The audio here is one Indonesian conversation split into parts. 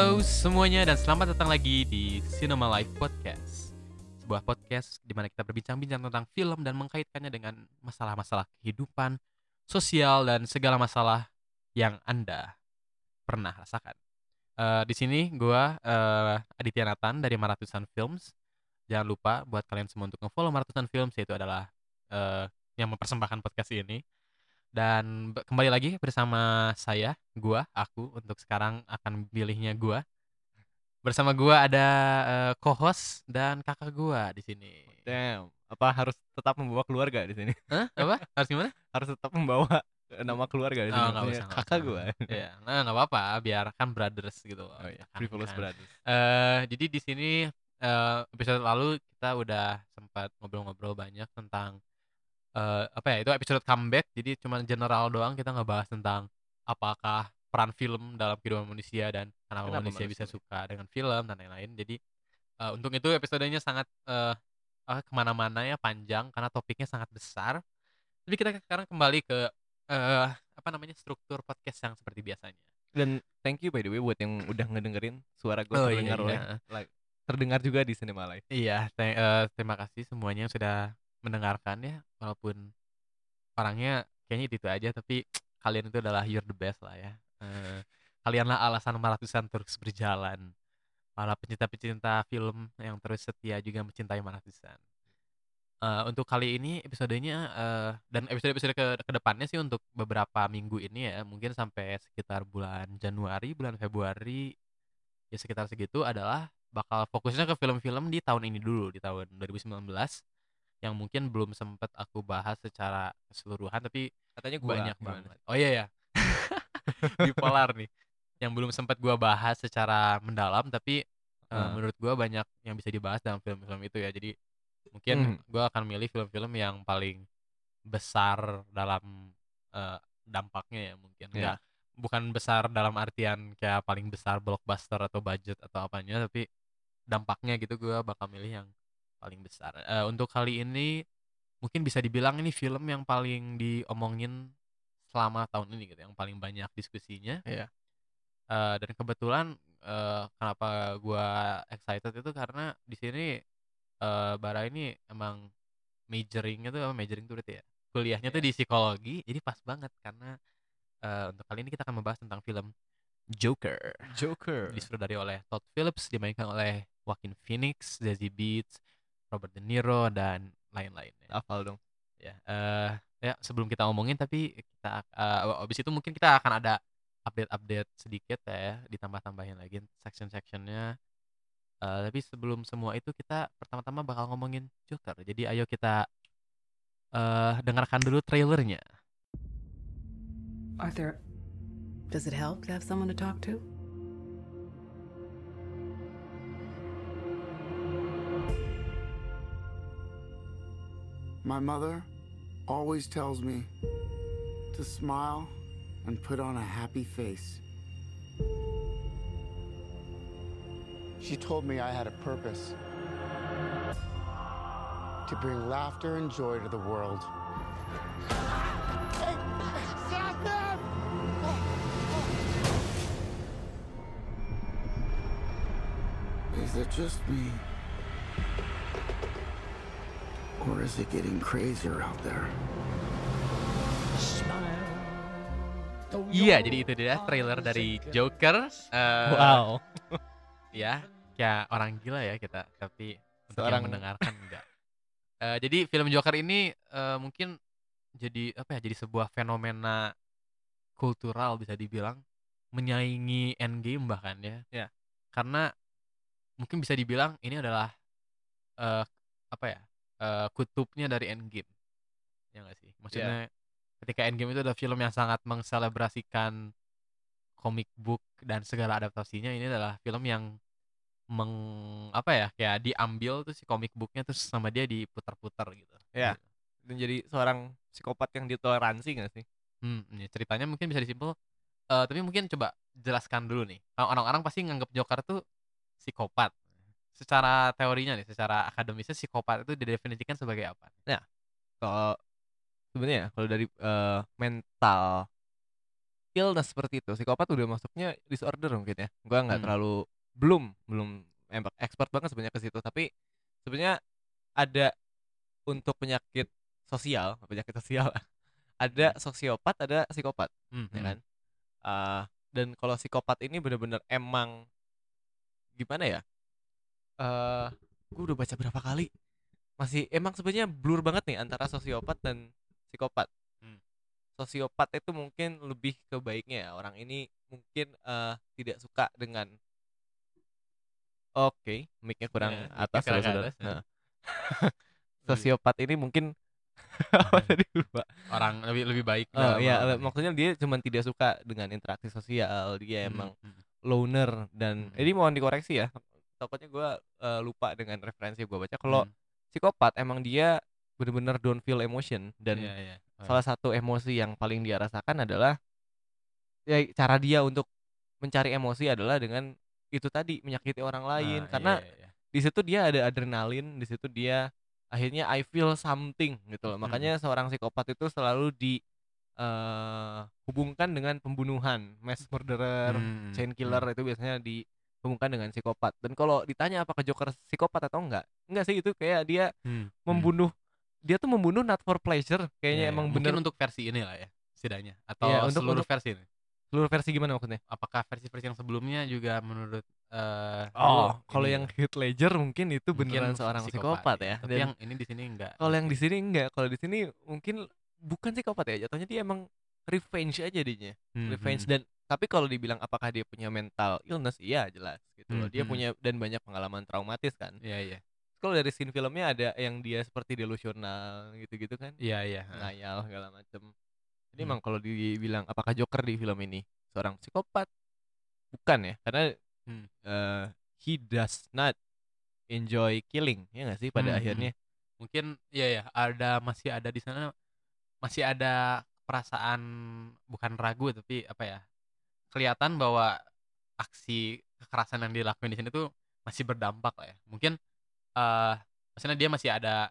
Halo semuanya dan selamat datang lagi di Cinema Life Podcast. Sebuah podcast di mana kita berbincang-bincang tentang film dan mengkaitkannya dengan masalah-masalah kehidupan, sosial, dan segala masalah yang Anda pernah rasakan. Eh, Di sini gua eh, Aditya Nathan dari Maratusan Films. Jangan lupa buat kalian semua untuk nge-follow Maratusan Films Yaitu adalah eh, yang mempersembahkan podcast ini dan kembali lagi bersama saya, gua, aku untuk sekarang akan pilihnya gua. Bersama gua ada eh, co-host dan kakak gua di sini. Damn, apa harus tetap membawa keluarga di sini? Hah? Apa? Harus gimana? Harus tetap membawa nama keluarga di Oh, sini. Maksudnya usah, kakak gue. Iya, nah nggak apa-apa, biar kan brothers gitu. Oh iya, Frivolous kan. Brothers. Eh, jadi di sini eh, episode lalu kita udah sempat ngobrol-ngobrol banyak tentang eh, apa ya itu episode comeback. Jadi cuma general doang kita ngebahas tentang apakah peran film dalam kehidupan manusia dan kenapa, Kenapa manusia, bisa manusia? suka dengan film dan lain-lain. Jadi eh, untuk itu episodenya sangat eh, eh, ke mana-mana ya panjang karena topiknya sangat besar. Tapi kita sekarang kembali ke eh, apa namanya struktur podcast yang seperti biasanya. Dan thank you by the way buat yang udah ngedengerin suara gue Oh, iya, terdengar oleh iya. like, terdengar juga di Cinema Live. Iya, te- terima kasih semuanya yang sudah mendengarkan ya, walaupun orangnya kayaknya itu, aja, tapi kalian itu adalah you're the best lah ya. Eh, kalianlah alasan Maratusan terus berjalan. Para pecinta-pecinta film yang terus setia juga mencintai Maratusan. Eh, untuk kali ini episodenya eh, dan episode-episode ke ke depannya sih untuk beberapa minggu ini ya, mungkin sampai sekitar bulan Januari, bulan Februari, ya sekitar segitu adalah bakal fokusnya ke film-film di tahun ini dulu di tahun 2019 yang mungkin belum sempat aku bahas secara keseluruhan tapi Katanya gue banyak banget. Oh iya ya. Bipolar nih. Yang belum sempat gua bahas secara mendalam tapi eh, Ah. menurut gua banyak yang bisa dibahas dalam film-film itu ya. Jadi mungkin Hmm. gua akan milih film-film yang paling besar dalam eh, dampaknya ya mungkin. Iya. Nggak- bukan besar dalam artian kayak paling besar blockbuster atau budget atau apanya tapi dampaknya gitu gua bakal milih yang paling besar. Eh, untuk kali ini mungkin bisa dibilang ini film yang paling diomongin selama tahun ini gitu, yang paling banyak diskusinya. Iya. Eh, dan kebetulan eh, kenapa gua excited itu karena di sini eh, Bara ini emang majoringnya tuh apa majoring tuh berarti ya kuliahnya tuh Iya. di psikologi jadi pas banget karena eh, untuk kali ini kita akan membahas tentang film Joker Joker. disutradari oleh Todd Phillips dimainkan oleh Joaquin Phoenix, Zazie Beetz, Robert De Niro dan lain-lainnya Hafal dong. ya eh ya sebelum kita ngomongin tapi kita eh, abis itu mungkin kita akan ada update-update sedikit ya ditambah-tambahin lagi section-sectionnya Eh, tapi sebelum semua itu kita pertama-tama bakal ngomongin Joker jadi ayo kita eh dengarkan dulu trailernya Arthur, does it help to have someone to talk to? My mother always tells me to smile and put on a happy face. She told me I had a purpose to bring laughter and joy to the world. Hey, stop them! Is it just me? Or is it getting crazier out there? iya jadi itu dia trailer dari Joker Eh, Wow. ya kayak orang gila ya kita tapi untuk yang Seorang- mendengarkan enggak Eh, jadi film Joker ini eh, mungkin jadi apa ya jadi sebuah fenomena kultural bisa dibilang menyaingi Endgame bahkan ya Ya. karena mungkin bisa dibilang ini adalah eh, apa ya eh, kutubnya dari Endgame ya nggak sih maksudnya ketika Endgame itu adalah film yang sangat mengselebrasikan comic book dan segala adaptasinya ini adalah film yang meng apa ya kayak diambil tuh si comic booknya terus sama dia diputar-putar gitu. Ya. Dan jadi seorang psikopat yang ditoleransi gak sih? Hmm, ini ceritanya mungkin bisa disimpul. eh, tapi mungkin coba jelaskan dulu nih. Orang-orang pasti nganggap Joker tuh psikopat. Secara teorinya nih, secara akademisnya psikopat itu didefinisikan sebagai apa? Kalau sebenarnya ya, kalau dari eh, mental illness seperti itu. Psikopat udah masuknya disorder mungkin ya. Gua nggak Hmm. terlalu belum belum emang expert banget sebenarnya ke situ, tapi sebenarnya ada untuk penyakit sosial, penyakit sosial ada sosiopat, ada psikopat, Hmm, ya hmm. kan? Ah, dan kalau psikopat ini bener-bener emang gimana ya? Eh, gue udah baca berapa kali masih emang sebenarnya blur banget nih antara sosiopat dan psikopat. Hmm. Sosiopat itu mungkin lebih ke baiknya ya. Orang ini mungkin eh, tidak suka dengan Oke, mic-nya kurang Ya, atas kurang ya. Nah. Sosiopat ini mungkin apa tadi lupa. Orang lebih lebih baik. Oh iya, ini. maksudnya dia cuma tidak suka dengan interaksi sosial, dia Hmm, emang hmm. loner dan Hmm. ini mohon dikoreksi ya. Takutnya gue lupa dengan referensi gue baca. Kalau Hmm. psikopat emang dia bener-bener don't feel emotion dan Iya, iya. Oh, salah satu emosi yang paling dia rasakan adalah ya cara dia untuk mencari emosi adalah dengan itu tadi menyakiti orang lain Nah, karena iya, iya. di situ dia ada adrenalin, di situ dia akhirnya I feel something gitu loh. Hmm. Makanya seorang psikopat itu selalu di eh, hubungkan dengan pembunuhan, mass murderer, Hmm, chain killer itu biasanya dihubungkan dengan psikopat. Dan kalau ditanya apakah Joker psikopat atau enggak? Enggak sih itu kayak dia Hmm, hmm. membunuh dia tuh membunuh not for pleasure kayaknya iya. emang mungkin bener untuk versi ini lah ya setidaknya atau Iya, untuk- seluruh untuk- versi ini seluruh versi gimana maksudnya? apakah versi-versi yang sebelumnya juga menurut eh Oh, kalau yang Heath Ledger mungkin itu mungkin beneran seorang psikopat, ya. tapi Dan yang ini di sini enggak kalau yang di sini enggak, kalau di sini mungkin bukan psikopat ya, jatuhnya dia emang revenge aja jadinya. Hmm, Revenge hmm. dan tapi kalau dibilang apakah dia punya mental illness, iya jelas gitu loh. Hmm, Dia hmm. punya dan banyak pengalaman traumatis kan. iya iya Kalau dari scene filmnya ada yang dia seperti delusional gitu-gitu kan. iya iya ngayal segala macem jadi Hmm. emang kalau dibilang apakah Joker di film ini seorang psikopat bukan ya karena Hmm. eh, he does not enjoy killing ya nggak sih pada Hmm, hmm. akhirnya mungkin iya ya ada masih ada di sana masih ada perasaan bukan ragu tapi apa ya kelihatan bahwa aksi kekerasan yang dilakuin di sini tuh masih berdampak lah ya mungkin eh maksudnya dia masih ada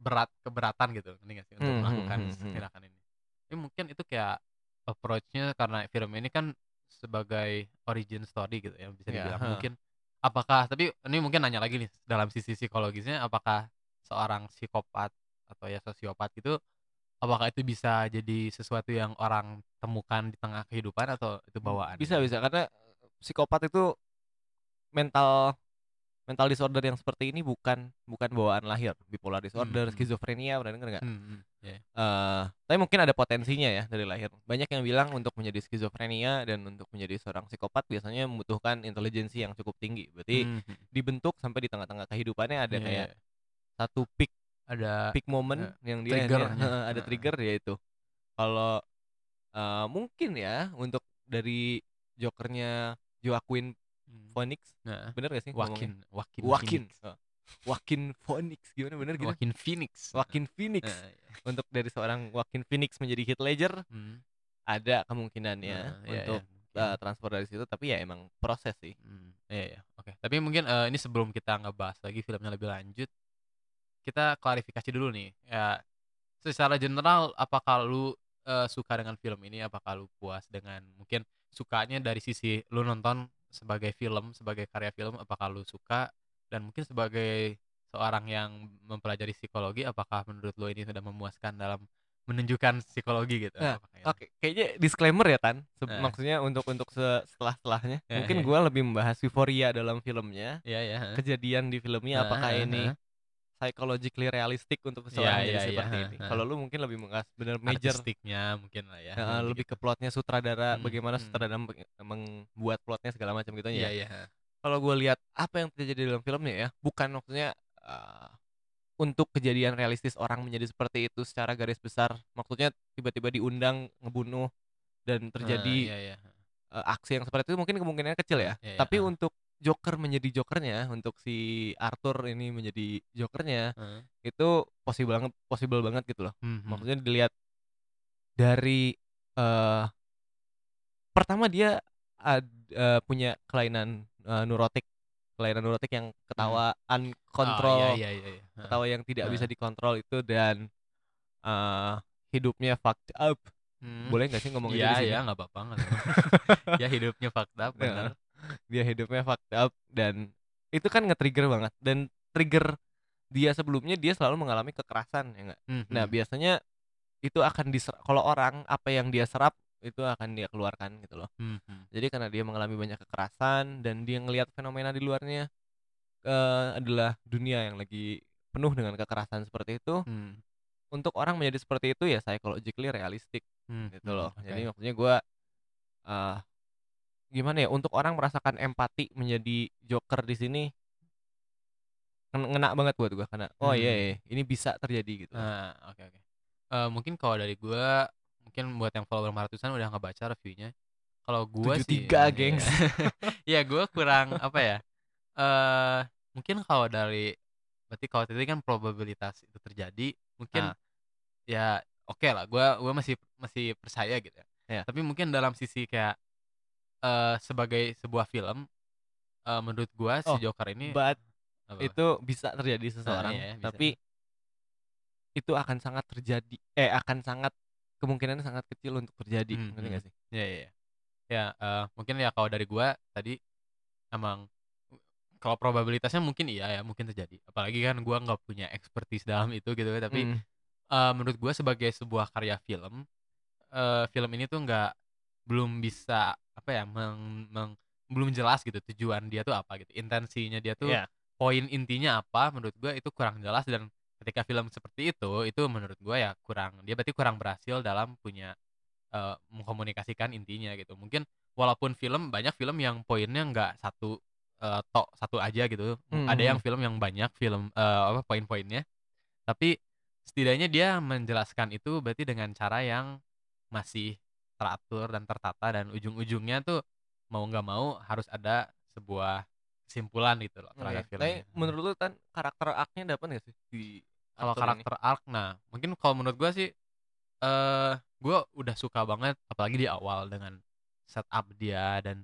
berat keberatan gitu nggak sih untuk Hmm, hmm, melakukan hmm, hmm. tindakan ini tapi mungkin itu kayak approach-nya karena film ini kan sebagai origin story gitu ya bisa Ya, dibilang ha. mungkin apakah tapi ini mungkin nanya lagi nih dalam sisi psikologisnya apakah seorang psikopat atau ya sosiopat gitu apakah itu bisa jadi sesuatu yang orang temukan di tengah kehidupan atau itu bawaan bisa bisa karena psikopat itu mental mental disorder yang seperti ini bukan bukan bawaan lahir bipolar disorder Hmm, hmm. skizofrenia pernah denger nggak Hmm, hmm, ya. Eh, tapi mungkin ada potensinya ya dari lahir. Banyak yang bilang untuk menjadi skizofrenia dan untuk menjadi seorang psikopat biasanya membutuhkan intelijensi yang cukup tinggi. Berarti Hmm, hmm. dibentuk sampai di tengah-tengah kehidupannya ada Iya, kayak iya. satu peak ada peak moment yang dia triggernya. dia- ada trigger yaitu kalau eh, mungkin ya untuk dari jokernya Joaquin hmm, Phoenix nah, bener gak sih Wakin Wakin Wakin Phoenix. Joaquin Phoenix gimana bener gitu Wakin Phoenix Joaquin Phoenix Nah, iya. untuk dari seorang Joaquin Phoenix menjadi Heath Ledger Hmm, ada kemungkinannya nah, iya, untuk iya. uh, transfer dari situ tapi ya emang proses sih Hmm, iya, iya. Oke. Tapi mungkin eh, ini sebelum kita ngebahas lagi filmnya lebih lanjut, kita klarifikasi dulu nih. Ya, secara general, apakah lu eh, suka dengan film ini? Apakah lu puas dengan mungkin sukanya dari sisi lu nonton sebagai film, sebagai karya film, apakah lu suka? Dan mungkin sebagai seorang yang mempelajari psikologi, apakah menurut lu ini sudah memuaskan dalam menunjukkan psikologi gitu? Nah, Apakah oke kayaknya disclaimer ya tan Se- Nah. maksudnya untuk untuk se- setelah setelahnya Ya, mungkin ya. gua lebih membahas euforia dalam filmnya Iya, iya. heeh. kejadian di filmnya apakah Heeh, ini heeh. Psychologically realistic untuk Iya, seorang iya, jadi iya, seperti heeh, ini kalau lu mungkin lebih mengas bener major Artistiknya mungkin lah ya. Nanti lebih gitu. ke plotnya sutradara Hmm, bagaimana hmm. sutradara membuat plotnya segala macam gitu Iya, ya iya. heeh. kalau gue lihat apa yang terjadi dalam filmnya ya bukan maksudnya uh, untuk kejadian realistis orang menjadi seperti itu secara garis besar maksudnya tiba-tiba diundang ngebunuh dan terjadi Ah, iya, iya. uh, aksi yang seperti itu mungkin kemungkinannya kecil ya Iya, iya, tapi ah. untuk Joker menjadi Jokernya untuk si Arthur ini menjadi Jokernya Heeh. itu possible banget possible banget gitu loh Hmm, hmm. maksudnya dilihat dari eh pertama dia ad- eh, punya kelainan eh, neurotik kelainan neurotik yang ketawa Oh, uncontrol iya, iya, iya, iya. Heeh. ketawa yang tidak bisa Heeh. dikontrol itu dan eh hidupnya fucked up Hmm. Boleh nggak sih ngomong itu Iya di sini? ya nggak apa-apa ya hidupnya fucked up benar. Dia hidupnya fucked up dan itu kan nge-trigger banget dan trigger dia sebelumnya dia selalu mengalami kekerasan ya nggak Mhm. nah biasanya itu akan diserap kalau orang apa yang dia serap itu akan dia keluarkan gitu loh Mhm. jadi karena dia mengalami banyak kekerasan dan dia ngelihat fenomena di luarnya eh, adalah dunia yang lagi penuh dengan kekerasan seperti itu Hmm. untuk orang menjadi seperti itu ya psychologically realistic Hmm, gitu loh oke. jadi maksudnya gue eh gimana ya untuk orang merasakan empati menjadi joker di sini ngen- ngena banget buat gue karena oh iya, Hmm. iya, ini bisa terjadi gitu Nah, oke oke. Eh, mungkin kalau dari gua mungkin buat yang follower 500-an udah ngebaca reviewnya. Kalau gua sih 73, iya. gengs. Iya, gua kurang apa ya? Eh, mungkin kalau dari berarti kalau tadi kan probabilitas itu terjadi, mungkin Ah. ya oke lah. Gua gua masih masih percaya gitu ya. Iya. Tapi mungkin dalam sisi kayak eh sebagai sebuah film eh, menurut gua si Oh, Joker ini but apa? itu bisa terjadi seseorang iya, bisa. tapi itu akan sangat terjadi eh akan sangat kemungkinannya sangat kecil untuk terjadi Hmm, ngerti hmm. sih Ya ya ya. Ya, eh, mungkin ya kalau dari gua tadi emang kalau probabilitasnya mungkin iya ya, mungkin terjadi. Apalagi kan gua nggak punya expertise dalam itu gitu ya, tapi Mm. eh, menurut gua sebagai sebuah karya film, eh, film ini tuh nggak belum bisa apa ya, meng, meng- belum jelas gitu tujuan dia tuh apa gitu, intensinya dia tuh Iya. poin intinya apa menurut gua itu kurang jelas dan ketika film seperti itu itu menurut gua ya kurang dia berarti kurang berhasil dalam punya eh, mengkomunikasikan intinya gitu mungkin walaupun film banyak film yang poinnya nggak satu eh, tok satu aja gitu ada Hmm. yang film yang banyak film eh, apa poin-poinnya tapi setidaknya dia menjelaskan itu berarti dengan cara yang masih teratur dan tertata dan ujung-ujungnya tuh mau nggak mau harus ada sebuah kesimpulan gitu loh terhadap Oke. Tapi filmnya. menurut lu kan karakter arc-nya dapat nggak sih di kalau aktor ini? karakter arc nah mungkin kalau menurut gua sih eh gua udah suka banget apalagi di awal dengan setup dia dan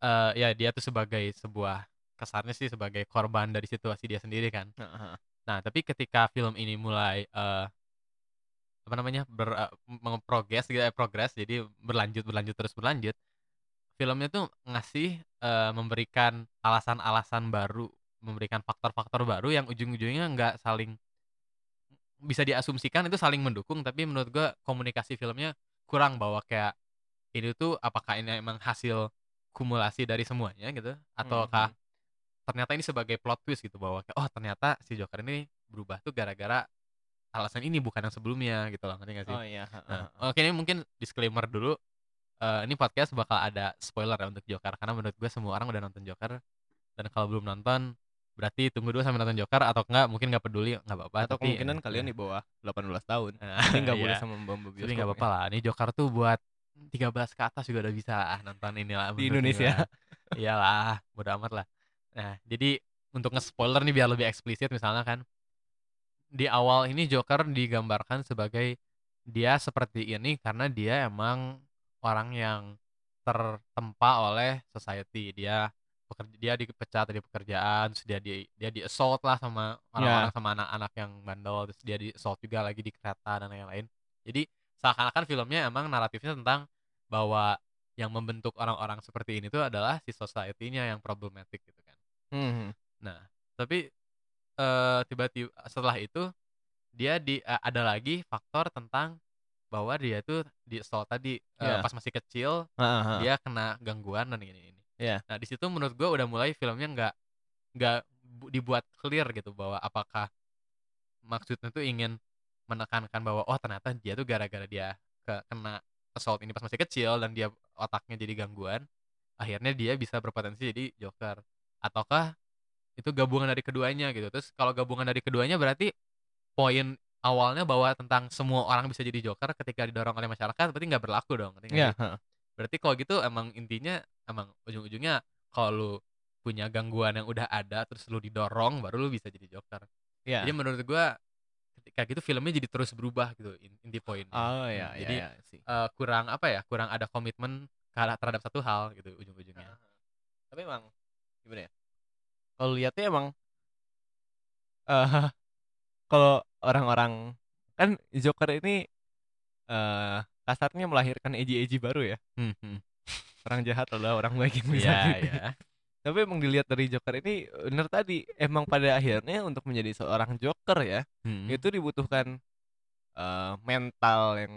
eh ya dia tuh sebagai sebuah kesannya sih sebagai korban dari situasi dia sendiri kan Heeh. nah tapi ketika film ini mulai eh apa namanya ber eh, progres gitu eh, progres jadi berlanjut berlanjut terus berlanjut filmnya tuh ngasih eh, memberikan alasan-alasan baru memberikan faktor-faktor baru yang ujung-ujungnya nggak saling bisa diasumsikan itu saling mendukung tapi menurut gua komunikasi filmnya kurang bahwa kayak ini tuh apakah ini emang hasil kumulasi dari semuanya gitu ataukah ternyata ini sebagai plot twist gitu bahwa kayak, oh ternyata si Joker ini berubah tuh gara-gara alasan ini bukan yang sebelumnya gitu loh ngerti gak sih? Oh iya. Nah, oke ini mungkin disclaimer dulu. Eh, ini podcast bakal ada spoiler ya untuk Joker karena menurut gue semua orang udah nonton Joker dan kalau belum nonton berarti tunggu dulu sampai nonton Joker atau enggak mungkin nggak peduli nggak apa-apa Atau tapi kemungkinan eh, kalian di bawah 18 tahun. eh, Jadi nggak boleh iya. sama mbak mbak tapi nggak apa-apa lah ini Joker tuh buat 13 ke atas juga udah bisa ah, nonton ini lah Di Indonesia. iyalah bodo amat lah nah jadi untuk nge-spoiler nih biar lebih eksplisit misalnya kan di awal ini Joker digambarkan sebagai dia seperti ini karena dia emang orang yang tertempa oleh society. Dia pekerja dia dipecat dari pekerjaan terus dia di dia di assault lah sama orang-orang sama anak-anak yang bandel terus dia di assault juga lagi di kereta dan lain-lain. Jadi seakan-akan filmnya emang naratifnya tentang bahwa yang membentuk orang-orang seperti ini tuh adalah si society-nya yang problematik gitu kan. Mhm. Nah, tapi eh tiba-tiba setelah itu dia di eh, ada lagi faktor tentang bahwa dia tuh di assault tadi eh, Iya. pas masih kecil Heeh, dia kena gangguan dan ini ini. Iya. Nah, di situ menurut gua udah mulai filmnya nggak nggak bu- dibuat clear gitu bahwa apakah maksudnya tuh ingin menekankan bahwa oh ternyata dia tuh gara-gara dia ke, kena assault ini pas masih kecil dan dia otaknya jadi gangguan akhirnya dia bisa berpotensi jadi Joker ataukah itu gabungan dari keduanya gitu terus kalau gabungan dari keduanya berarti poin awalnya bahwa tentang semua orang bisa jadi Joker ketika didorong oleh masyarakat berarti nggak berlaku dong Iya, sih? heeh. berarti kalau gitu emang intinya emang ujung-ujungnya kalau lu punya gangguan yang udah ada terus lu didorong baru lu bisa jadi Joker Iya. jadi menurut gua ketika gitu filmnya jadi terus berubah gitu in- inti poinnya Oh iya, Hmm, iya, jadi iya sih. eh, kurang apa ya kurang ada komitmen terhadap satu hal gitu ujung-ujungnya Tapi emang gimana ya? Kalau lihatnya emang eh kalau orang-orang kan Joker ini eh kasarnya melahirkan edgy-edgy baru ya. Hmm, hmm. Orang jahat adalah orang baik yang bisa Iya, gitu. iya. Tapi emang dilihat dari Joker ini bener tadi emang pada akhirnya untuk menjadi seorang Joker ya Hmm. itu dibutuhkan eh, mental yang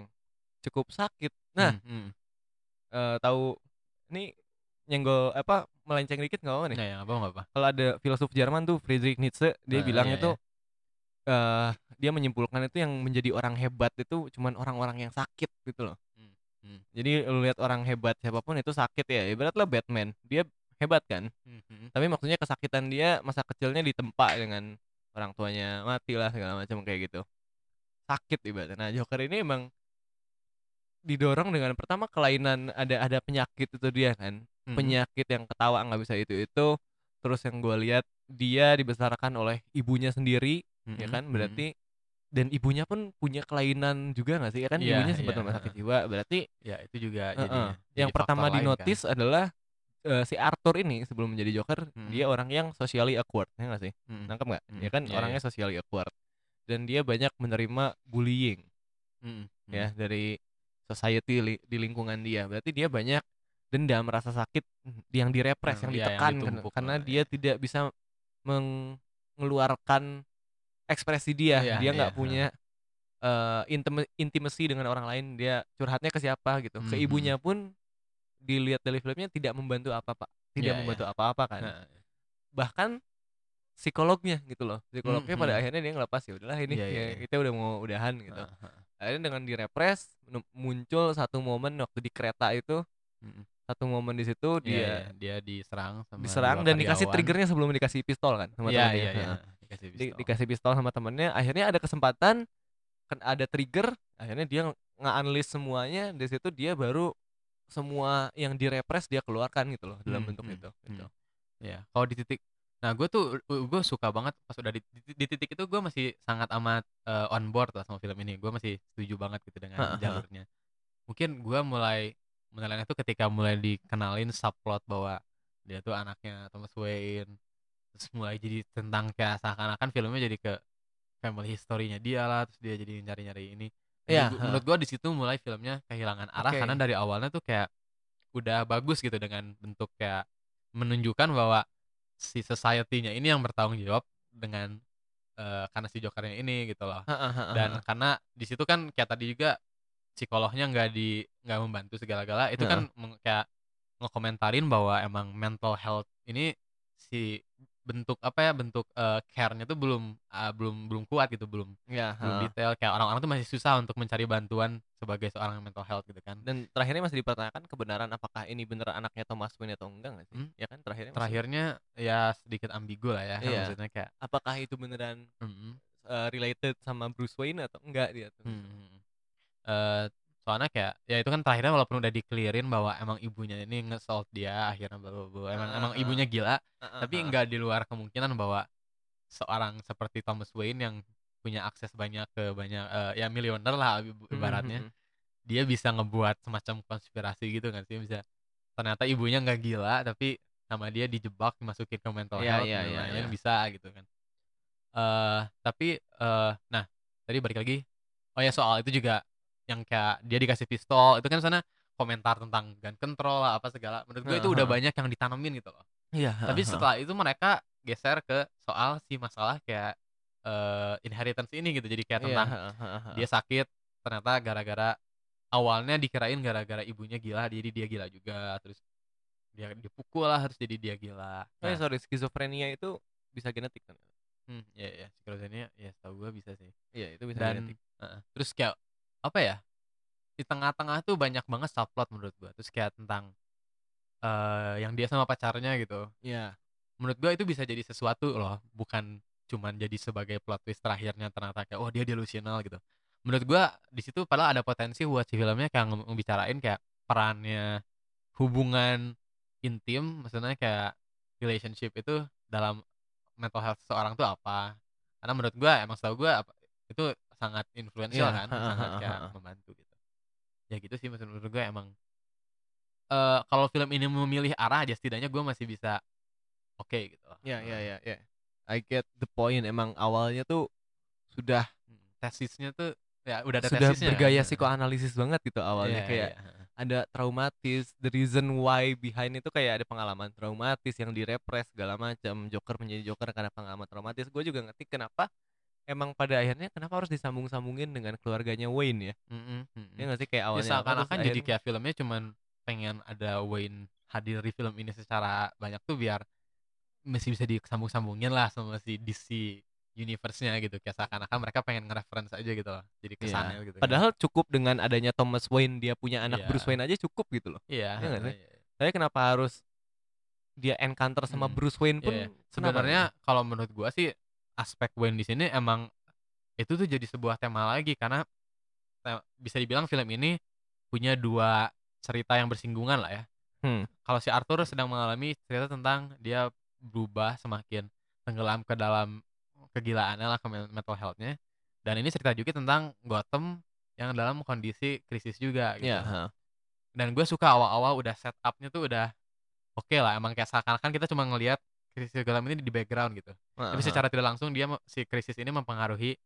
cukup sakit. Nah, Hmm, hmm. eh, tahu ini nyenggol apa melenceng dikit nggak apa nih? Ya, nggak apa apa. Kalau ada filsuf Jerman tuh Friedrich Nietzsche dia Nah, bilang iya, itu eh dia menyimpulkan itu yang menjadi orang hebat itu cuman orang-orang yang sakit gitu loh. Hmm, hmm. Jadi lu lihat orang hebat siapa pun itu sakit ya. Ibaratlah Batman, dia hebat kan. Hmm, hmm. Tapi maksudnya kesakitan dia masa kecilnya ditempa dengan orang tuanya mati lah segala macam kayak gitu. Sakit ibaratnya. Nah, Joker ini emang didorong dengan pertama kelainan ada ada penyakit itu dia kan. Hmm. Penyakit yang ketawa nggak bisa itu itu. Terus yang gue lihat dia dibesarkan oleh ibunya sendiri Hmm, ya kan hmm. berarti dan ibunya pun punya kelainan juga nggak sih ya kan Iya, ibunya sempat iya, rumah sakit heeh. jiwa berarti ya itu juga Heeh. jadinya yang jadi pertama faktor di lain kan. notice adalah eh, si Arthur ini sebelum menjadi Joker Hmm. dia orang yang socially awkward ya nggak sih Hmm, nangkep nggak Hmm, ya kan iya, orangnya socially awkward dan dia banyak menerima bullying hmm, hmm. ya dari society li- di lingkungan dia berarti dia banyak dendam rasa sakit yang direpres Hmm, yang iya, yang ditekan kan- ditumpuk karena dia iya. tidak bisa mengeluarkan ekspresi dia Iya, dia nggak iya, punya eh intime- intimacy dengan orang lain dia curhatnya ke siapa gitu ke Mhm. ibunya pun dilihat dari filmnya tidak membantu apa pak tidak Iya, membantu apa-apa kan Nah, bahkan psikolognya gitu loh psikolognya pada Mhm. akhirnya dia ngelepas ya udahlah ini Iya, iya, ya, iya. kita udah mau udahan gitu heeh, heeh. akhirnya dengan direpres muncul satu momen waktu di kereta itu Mm-mm. Satu momen di situ Iya, dia iya, dia diserang sama diserang dan dikasih karyawan. triggernya sebelum dikasih pistol kan sama Iya, temennya. iya, iya. Heeh. Dikasih Di- pistol. dikasih pistol sama temennya akhirnya ada kesempatan kan ada trigger akhirnya dia nge- nge-unleash semuanya di situ dia baru semua yang direpres dia keluarkan gitu loh dalam Hmm, bentuk hmm, itu hmm. gitu. Iya, kalau di titik Nah, gue tuh gue suka banget pas udah di, di, di titik itu gue masih sangat amat eh, on board lah sama film ini. Gue masih setuju banget gitu dengan Ha, ha, ha. jalurnya. Mungkin gue mulai menilainya tuh ketika mulai dikenalin subplot bahwa dia tuh anaknya Thomas Wayne. Terus mulai jadi tentang kayak seakan-akan filmnya jadi ke family history-nya dia lah, terus dia jadi nyari-nyari ini. Gua- ha. menurut gue di situ mulai filmnya kehilangan arah Oke. karena dari awalnya tuh kayak udah bagus gitu dengan bentuk kayak menunjukkan bahwa si society-nya ini yang bertanggung jawab dengan eh, karena si Jokernya ini gitu loh. Dan karena di situ kan kayak tadi juga psikolognya nggak di nggak membantu segala-gala itu kan meng- kayak ngekomentarin bahwa emang mental health ini si bentuk apa ya bentuk eh, care-nya tuh belum ah, belum belum kuat gitu belum ya belum ha. detail kayak orang-orang tuh masih susah untuk mencari bantuan sebagai seorang mental health gitu kan dan terakhirnya masih dipertanyakan kebenaran apakah ini bener anaknya Thomas Wayne atau enggak nggak sih Hmm. ya kan terakhirnya masih- terakhirnya ya sedikit ambigu lah ya Iya. maksudnya kayak apakah itu beneran mm, eh, related sama Bruce Wayne atau enggak dia tuh mm, mm. Eh, soalnya kayak ya itu kan terakhirnya walaupun udah di-clearin bahwa emang ibunya ini nge-assault dia akhirnya bahwa emang Ah, emang ah, ibunya gila tapi enggak di luar kemungkinan bahwa seorang seperti Thomas Wayne yang punya akses banyak ke banyak eh, ya miliuner lah ibu- Hmm, ibaratnya hmm, dia bisa ngebuat semacam konspirasi gitu kan sih? Bisa ternyata ibunya nggak gila tapi sama dia dijebak dimasukin ke mental Iya, health iya, dan iya, lain-lain iya. bisa gitu kan. Eh tapi eh nah tadi balik lagi. Oh ya soal itu juga yang kayak dia dikasih pistol itu kan sana komentar tentang gun control lah apa segala. Menurut gue itu udah banyak yang ditanamin gitu loh. Iya tapi setelah itu mereka geser ke soal si masalah kayak eh inheritance ini gitu. Jadi kayak Iya, tentang dia sakit ternyata gara-gara awalnya dikirain gara-gara ibunya gila jadi dia gila juga. Terus dia dipukul lah harus jadi dia gila. Oh ya nah, sorry skizofrenia itu bisa genetik kan hmm, ya ya skizofrenia ya setahu gue bisa sih. Iya itu bisa dan genetik. heeh, terus kayak apa ya di tengah-tengah tuh banyak banget subplot menurut gue terus kayak tentang eh yang dia sama pacarnya gitu. Iya. Menurut gue itu bisa jadi sesuatu loh bukan cuman jadi sebagai plot twist terakhirnya ternyata kayak oh dia delusional gitu. Menurut gue di situ padahal ada potensi buat si filmnya kayak ngebicarain kayak perannya hubungan intim maksudnya kayak relationship itu dalam mental health seseorang tuh apa. Karena menurut gue emang setahu gue apa- itu sangat influential Iya, kan ha, ha, sangat ha, ha. membantu gitu ya gitu sih maksud menurut gue emang eh kalau film ini memilih arah aja setidaknya gue masih bisa oke gitu loh. Iya iya Eh, iya iya. I get the point emang awalnya tuh sudah hmm, tesisnya tuh ya udah ada sudah tesisnya bergaya kan. psikoanalisis banget gitu awalnya Iya, kayak iya. ada traumatis the reason why behind itu kayak ada pengalaman traumatis yang direpres segala macam Joker menjadi Joker karena pengalaman traumatis gue juga ngerti kenapa emang pada akhirnya kenapa harus disambung-sambungin dengan keluarganya Wayne ya Mm-mm, mm-mm. ya nggak sih kayak Ya, awalnya apa, terus seakan-akan jadi akhirnya- kayak filmnya cuman pengen ada Wayne hadir di film ini secara banyak tuh biar masih bisa disambung-sambungin lah sama si DC universe-nya gitu kayak seakan-akan mereka pengen nge-reference aja gitu loh jadi Iya. kesannya gitu kan. padahal cukup dengan adanya Thomas Wayne dia punya anak Iya. Bruce Wayne aja cukup gitu loh iya Iya nggak sih? iya. tapi kenapa harus dia encounter sama Hmm, Bruce Wayne pun Iya. kenapa sebenarnya gitu? kalau menurut gua sih aspek Wayne di sini emang itu tuh jadi sebuah tema lagi karena bisa dibilang film ini punya dua cerita yang bersinggungan lah ya. Hmm. Kalau si Arthur sedang mengalami cerita tentang dia berubah semakin tenggelam ke dalam kegilaannya lah ke men- mental health-nya. Dan ini cerita juga tentang Gotham yang dalam kondisi krisis juga gitu. Iya, ha. Dan gue suka awal-awal udah setup-nya tuh udah oke lah. Emang kayak seakan-akan kita cuma ngelihat krisis Gotham ini di background gitu. Tapi Ha, ha. secara tidak langsung dia si krisis ini mempengaruhi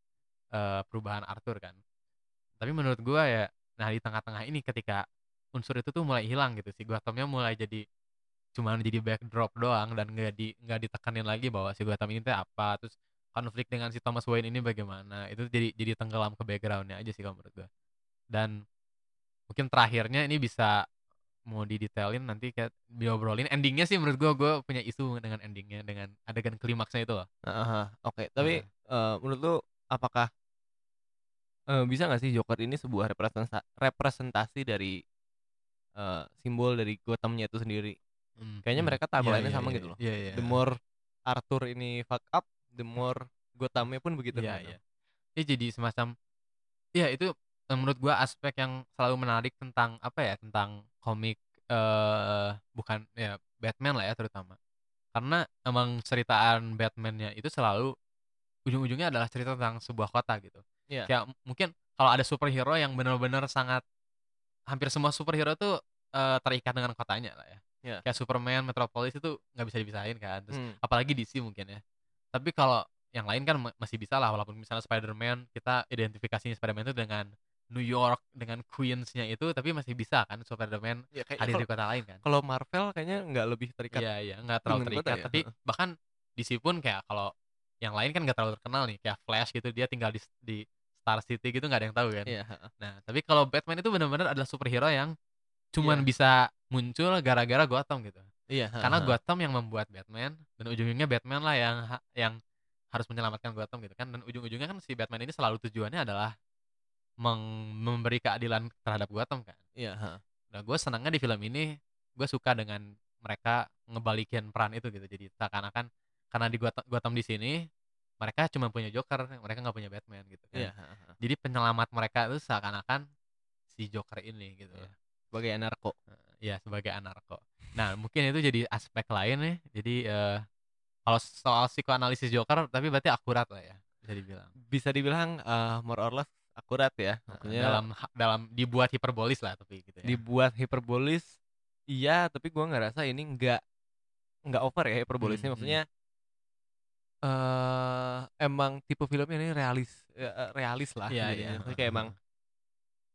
eh, perubahan Arthur kan. Tapi menurut gua ya, nah di tengah-tengah ini ketika unsur itu tuh mulai hilang gitu si Gothamnya mulai jadi cuman jadi backdrop doang dan nggak di nggak ditekanin lagi bahwa si Gotham ini tuh apa terus konflik dengan si Thomas Wayne ini bagaimana itu jadi jadi tenggelam ke backgroundnya aja sih kalau menurut gua dan mungkin terakhirnya ini bisa mau didetailin nanti kayak diobrolin endingnya sih menurut gua gua punya isu dengan endingnya dengan adegan klimaksnya itu loh Ha, ha. Oke, tapi Iya. eh, menurut lu apakah eh, bisa nggak sih Joker ini sebuah representasi representasi dari eh, simbol dari Gothamnya itu sendiri? Hmm, Kayaknya hmm. mereka Iya, tagline-nya iya, sama iya, gitu loh. Iya, iya. The more Arthur ini fuck up, the more Gothamnya pun begitu. Kan. iya. Ini jadi semacam Iya, itu eh, menurut gua aspek yang selalu menarik tentang apa ya? Tentang komik eh bukan ya Batman lah ya terutama. Karena emang ceritaan Batman-nya itu selalu ujung-ujungnya adalah cerita tentang sebuah kota gitu. Iya. Kayak mungkin kalau ada superhero yang benar-benar sangat hampir semua superhero tuh eh, terikat dengan kotanya lah ya. Iya. Kayak Superman, Metropolis itu nggak bisa dipisahin kan. Terus Hmm. apalagi DC mungkin ya. Tapi kalau yang lain kan ma- masih bisa lah walaupun misalnya Spider-Man kita identifikasinya Spider-Man itu dengan New York dengan Queens-nya itu tapi masih bisa kan Spider-Man Ya, hadir di kota lain kan. Kalau Marvel kayaknya nggak lebih terikat. Iya iya nggak terlalu terikat ya? tapi bahkan DC pun kayak kalau yang lain kan nggak terlalu terkenal nih kayak Flash gitu dia tinggal di di Star City gitu nggak ada yang tahu kan. Iya, ha. Nah, tapi kalau Batman itu benar-benar adalah superhero yang cuman Iya. bisa muncul gara-gara Gotham gitu. Iya, Karena ha. Gotham yang membuat Batman dan ujung-ujungnya Batman lah yang yang harus menyelamatkan Gotham gitu kan dan ujung-ujungnya kan si Batman ini selalu tujuannya adalah memberi keadilan terhadap Gotham kan. Iya, ha. Nah, gue senangnya di film ini gue suka dengan mereka ngebalikin peran itu gitu. Jadi seakan-akan karena di Gotham, Gotham di sini mereka cuma punya Joker, mereka nggak punya Batman gitu kan. Iya, ha. Jadi penyelamat mereka itu seakan-akan si Joker ini gitu. Iya. Sebagai anarko. Ya sebagai anarko. Nah mungkin itu jadi aspek lain ya. Jadi eh, kalau soal psikoanalisis Joker tapi berarti akurat lah ya bisa dibilang. Bisa dibilang eh, more or less akurat ya. Maksudnya dalam dalam dibuat hiperbolis lah tapi gitu ya. dibuat hiperbolis iya tapi gua nggak rasa ini nggak nggak over ya hiperbolisnya Hmm, maksudnya eh emang tipe filmnya ini realis ya, eh, realis lah Iya, jadinya. iya. Maksudnya kayak emang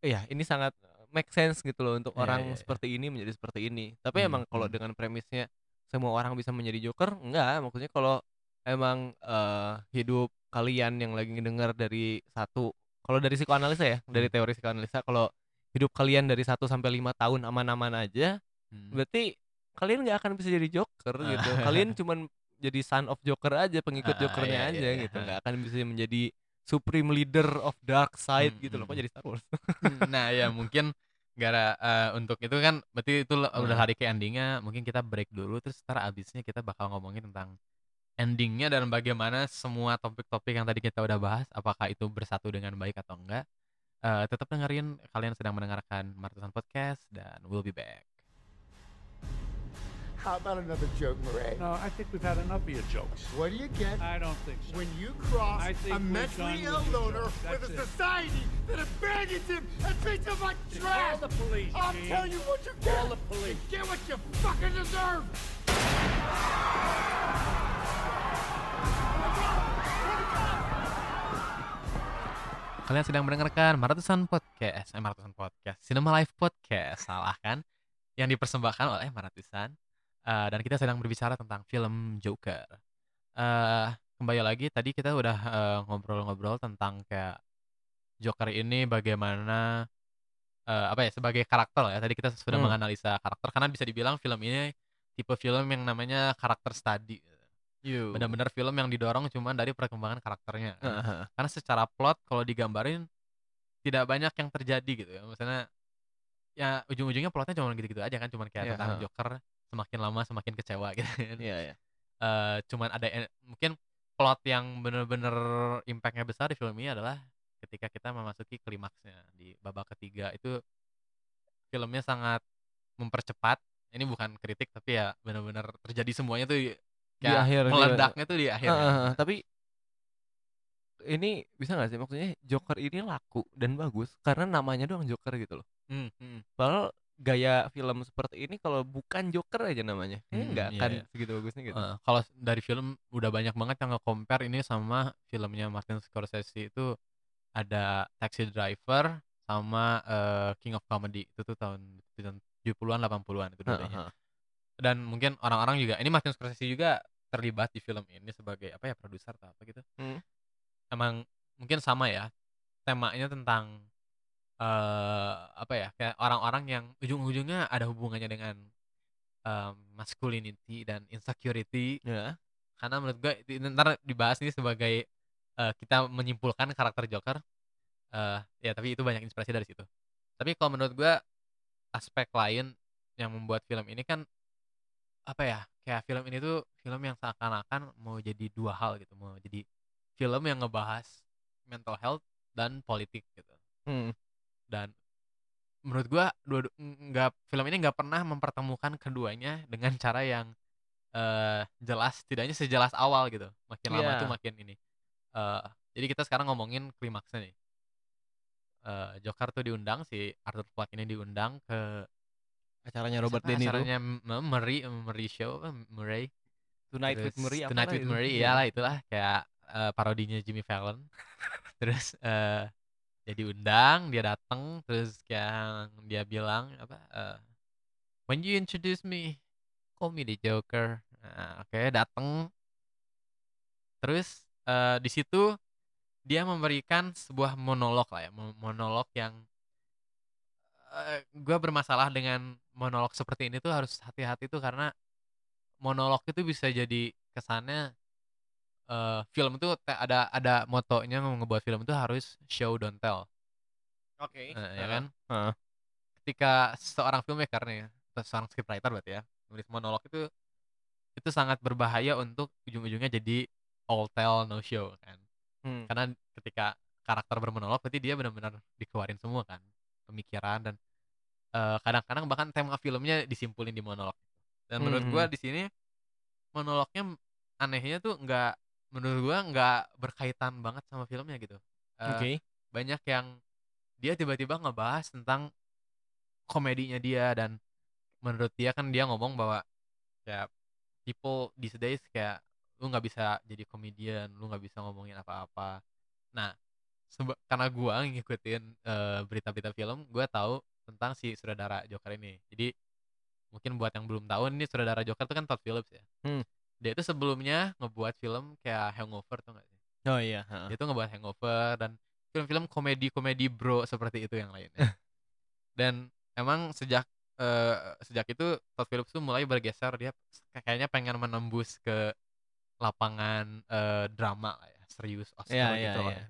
iya ini sangat make sense gitu loh untuk Iya, orang iya, iya. seperti ini menjadi seperti ini tapi Hmm, emang kalau hmm. dengan premisnya semua orang bisa menjadi joker enggak maksudnya kalau emang eh, hidup kalian yang lagi ngedengar dari satu kalau dari psikoanalisa ya dari Hmm. teori psikoanalisa kalau hidup kalian dari 1 sampai lima tahun aman-aman aja Hmm. berarti kalian nggak akan bisa jadi joker gitu. Kalian cuman jadi son of joker aja pengikut Ah, jokernya iya, aja iya, iya. gitu nggak akan bisa menjadi supreme leader of dark side Hmm, gitu loh hmm, kok jadi Star Wars? Nah ya mungkin gara eh, untuk itu kan berarti itu udah hari ke endingnya mungkin kita break dulu terus ntar abisnya kita bakal ngomongin tentang endingnya dan bagaimana semua topik-topik yang tadi kita udah bahas apakah itu bersatu dengan baik atau enggak Eh, tetap dengerin kalian sedang mendengarkan Martusan Podcast dan we'll be back How about another joke, Murray? No, I think we've had enough of your jokes. What do you get I don't think so. when you cross I think a mentally ill loner with a That's it. society that abandons him and treats him like trash? Call the police, I'll Gene. tell you what you get. Call the police. You get what you fucking deserve. Kalian sedang mendengarkan Maratusan Podcast, eh Maratusan Podcast, Cinema Live Podcast, salah kan? Yang dipersembahkan oleh Maratusan. Eh, dan kita sedang berbicara tentang film Joker. Eh, kembali lagi tadi kita udah eh, ngobrol-ngobrol tentang kayak Joker ini bagaimana eh, apa ya sebagai karakter ya. Tadi kita sudah Hmm. menganalisa karakter karena bisa dibilang film ini tipe film yang namanya karakter study. Yo. Benar-benar film yang didorong cuman dari perkembangan karakternya. kan. Heeh, heeh. karena secara plot kalau digambarin tidak banyak yang terjadi gitu ya misalnya ya ujung-ujungnya plotnya cuma gitu-gitu aja kan cuman kayak Iya, tentang. Joker semakin lama semakin kecewa gitu kan Iya, iya. Eh, cuman ada mungkin plot yang bener-bener impactnya besar di film ini adalah ketika kita memasuki klimaksnya di babak ketiga itu filmnya sangat mempercepat ini bukan kritik tapi ya bener-bener terjadi semuanya tuh Di kayak akhir, di- meledaknya tuh di akhir kan. heeh. Tapi ini bisa nggak sih maksudnya Joker ini laku dan bagus karena namanya doang Joker gitu loh. Hmm, hmm. Padahal gaya film seperti ini kalau bukan Joker aja namanya, kayaknya Hmm, nggak iya, akan iya. segitu bagusnya gitu. Eh, kalau dari film udah banyak banget yang nge-compare ini sama filmnya Martin Scorsese itu ada Taxi Driver sama eh, King of Comedy itu tuh tahun 70-an 80-an itu heeh. Dan mungkin orang-orang juga ini Martin Scorsese juga terlibat di film ini sebagai apa ya produser atau apa gitu. Hmm. Emang mungkin sama ya temanya tentang eh apa ya kayak orang-orang yang ujung-ujungnya ada hubungannya dengan em, masculinity dan insecurity Ya. karena menurut gue ntar dibahas ini sebagai eh, kita menyimpulkan karakter Joker eh ya tapi itu banyak inspirasi dari situ tapi kalau menurut gue aspek lain yang membuat film ini kan apa ya kayak film ini tuh film yang seakan-akan mau jadi dua hal gitu mau jadi film yang ngebahas mental health dan politik gitu Hmm. dan menurut gua dua nggak film ini nggak pernah mempertemukan keduanya dengan cara yang eh jelas tidaknya sejelas awal gitu makin lama Iya. tuh makin ini eh jadi kita sekarang ngomongin klimaksnya nih Eh Joker tuh diundang si Arthur Fleck ini diundang ke Acaranya Robert De Niro. acaranya M- Murray Murray show apa, Murray Tonight with Terus Murray apa Tonight lah with. Murray Iya. iyalah itulah kayak eh, parodinya Jimmy Fallon terus eh dia diundang dia datang terus kayak dia bilang apa eh, when you introduce me call me the Joker nah, oke datang terus eh, di situ dia memberikan sebuah monolog lah ya mo- monolog yang gue bermasalah dengan monolog seperti ini tuh harus hati-hati tuh karena monolog itu bisa jadi kesannya eh film tuh te- ada ada motonya ngebuat film itu harus show don't tell Oke. Eh, ya kan Heeh. ketika seorang filmmaker nih atau seorang scriptwriter berarti ya nulis monolog itu itu sangat berbahaya untuk ujung-ujungnya jadi all tell no show kan Hmm. karena ketika karakter bermonolog berarti dia benar-benar dikeluarin semua kan pemikiran dan eh, kadang-kadang bahkan tema filmnya disimpulin di monolog dan menurut gua Mhm. di sini monolognya anehnya tuh nggak menurut gua nggak berkaitan banget sama filmnya gitu Eh, Oke. banyak yang dia tiba-tiba ngebahas tentang komedinya dia dan menurut dia kan dia ngomong bahwa kayak people these days kayak lu nggak bisa jadi komedian lu nggak bisa ngomongin apa-apa nah seba- karena gua ngikutin eh, berita-berita film gua tahu tentang si sutradara Joker ini jadi mungkin buat yang belum tahu ini sutradara Joker itu kan Todd Phillips ya Hmm. dia itu sebelumnya ngebuat film kayak Hangover tuh gak sih Oh iya. heeh. dia tuh ngebuat Hangover dan film-film komedi-komedi bro seperti itu yang lainnya. dan emang sejak eh, sejak itu Todd Phillips tuh mulai bergeser dia kayaknya pengen menembus ke lapangan eh, drama lah ya, serius Oscar Iya, gitu iya, loh iya. ya.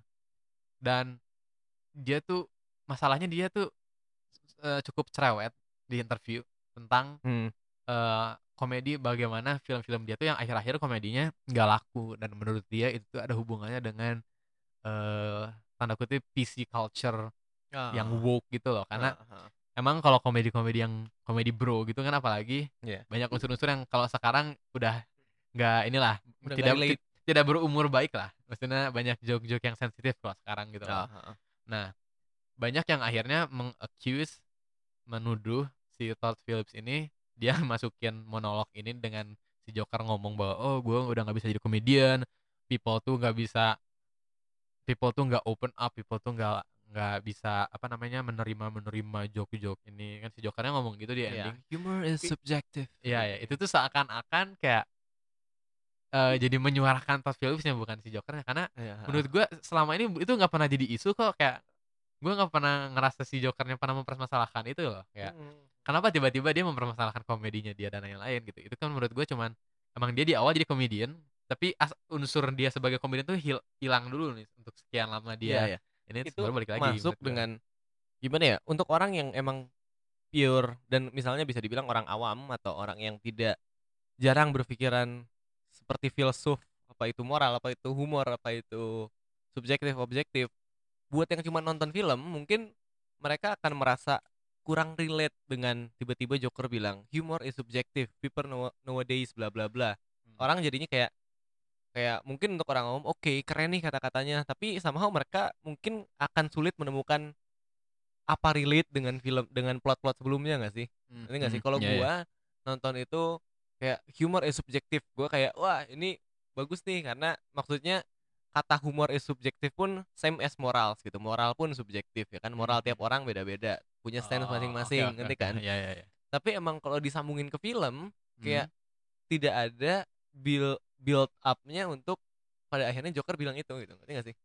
Dan dia tuh masalahnya dia tuh eh, cukup cerewet di interview tentang Hmm. eh, komedi bagaimana film-film dia tuh yang akhir-akhir komedinya nggak laku dan menurut dia itu tuh ada hubungannya dengan eh tanda kutip PC culture yang Ah. woke gitu loh karena Heeh, heeh. emang kalau komedi-komedi yang komedi bro gitu kan apalagi Iya. banyak unsur-unsur yang kalau sekarang udah nggak inilah Udah tidak ti- tidak berumur baik lah maksudnya banyak joke-joke yang sensitif kalau sekarang gitu loh. Ah, heeh. Nah, banyak yang akhirnya mengaccuse, menuduh si Todd Phillips ini dia masukin monolog ini dengan si Joker ngomong bahwa oh gue udah nggak bisa jadi komedian, people tuh nggak bisa people tuh nggak open up, people tuh nggak nggak bisa apa namanya menerima menerima joke-joke ini kan si Jokernya ngomong gitu di Iya, ending. humor is subjective. Iya ya, itu tuh seakan-akan kayak eh jadi menyuarakan Todd Phillips-nya bukan si Jokernya karena Iya, menurut gua selama ini itu nggak pernah jadi isu kok kayak gua nggak pernah ngerasa si Jokernya pernah mempermasalahkan itu loh kayak Mm. kenapa tiba-tiba dia mempermasalahkan komedinya dia dan lain-lain gitu. Itu kan menurut gue cuman emang dia di awal jadi komedian tapi as, unsur dia sebagai komedian tuh hil- hilang dulu nih untuk sekian lama dia. Iya. ini itu baru balik lagi masuk dengan gimana ya untuk orang yang emang pure dan misalnya bisa dibilang orang awam atau orang yang tidak jarang berpikiran seperti filsuf apa itu moral apa itu humor apa itu subjektif objektif. Buat yang cuma nonton film mungkin mereka akan merasa kurang relate dengan tiba-tiba Joker bilang humor is subjective people now- nowadays bla bla bla. Hmm. orang jadinya kayak kayak mungkin untuk orang umum oke keren nih kata-katanya. Tapi somehow mereka mungkin akan sulit menemukan apa relate dengan film dengan plot-plot sebelumnya nggak sih? Hmm, Ngerti nggak sih? Hmm, kalau iya. gua nonton itu kayak humor is subjektif gua kayak wah ini bagus nih karena maksudnya kata humor is subjektif pun same as moral gitu moral pun subjektif ya kan moral Hmm, tiap orang beda-beda punya stance Oh, masing-masing oke, ngerti oke. kan Iya, iya, iya. tapi emang kalau disambungin ke film Hmm. kayak tidak ada build build up-nya untuk pada akhirnya Joker bilang itu gitu ngerti gak sih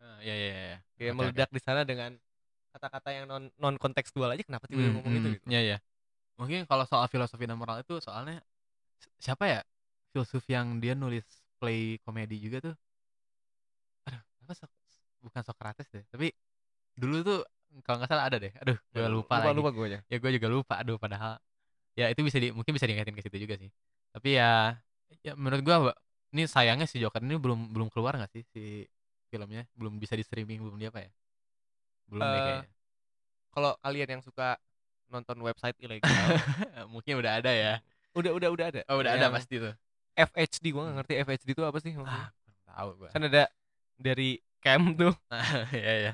Ah, iya, iya, iya. kayak Oke, oke. meledak di sana dengan kata-kata yang non non kontekstual aja kenapa tiba-tiba Hmm, ngomong itu hmm, gitu Iya, iya. Mungkin kalau soal filosofi dan moral itu soalnya siapa ya filsuf yang dia nulis play komedi juga tuh? Aduh, apa Sok- bukan Socrates deh, tapi dulu tuh kalau nggak salah ada deh. Aduh, gue Ya, lupa, lupa lagi. lupa gue Ya gue juga lupa. Aduh, padahal ya itu bisa di mungkin bisa diingetin ke situ juga sih. Tapi ya ya menurut gua Mbak, ini sayangnya si Joker ini belum belum keluar nggak sih si filmnya? Belum bisa di streaming belum dia apa ya? Belum deh Eh, kayaknya. kalau kalian yang suka nonton website ilegal mungkin udah ada ya. Udah udah udah ada Oh, udah ada Yang pasti tuh. FHD gue gak ngerti FHD itu apa sih Ah, tahu gua. kan ada dari cam tuh Nah, iya ya.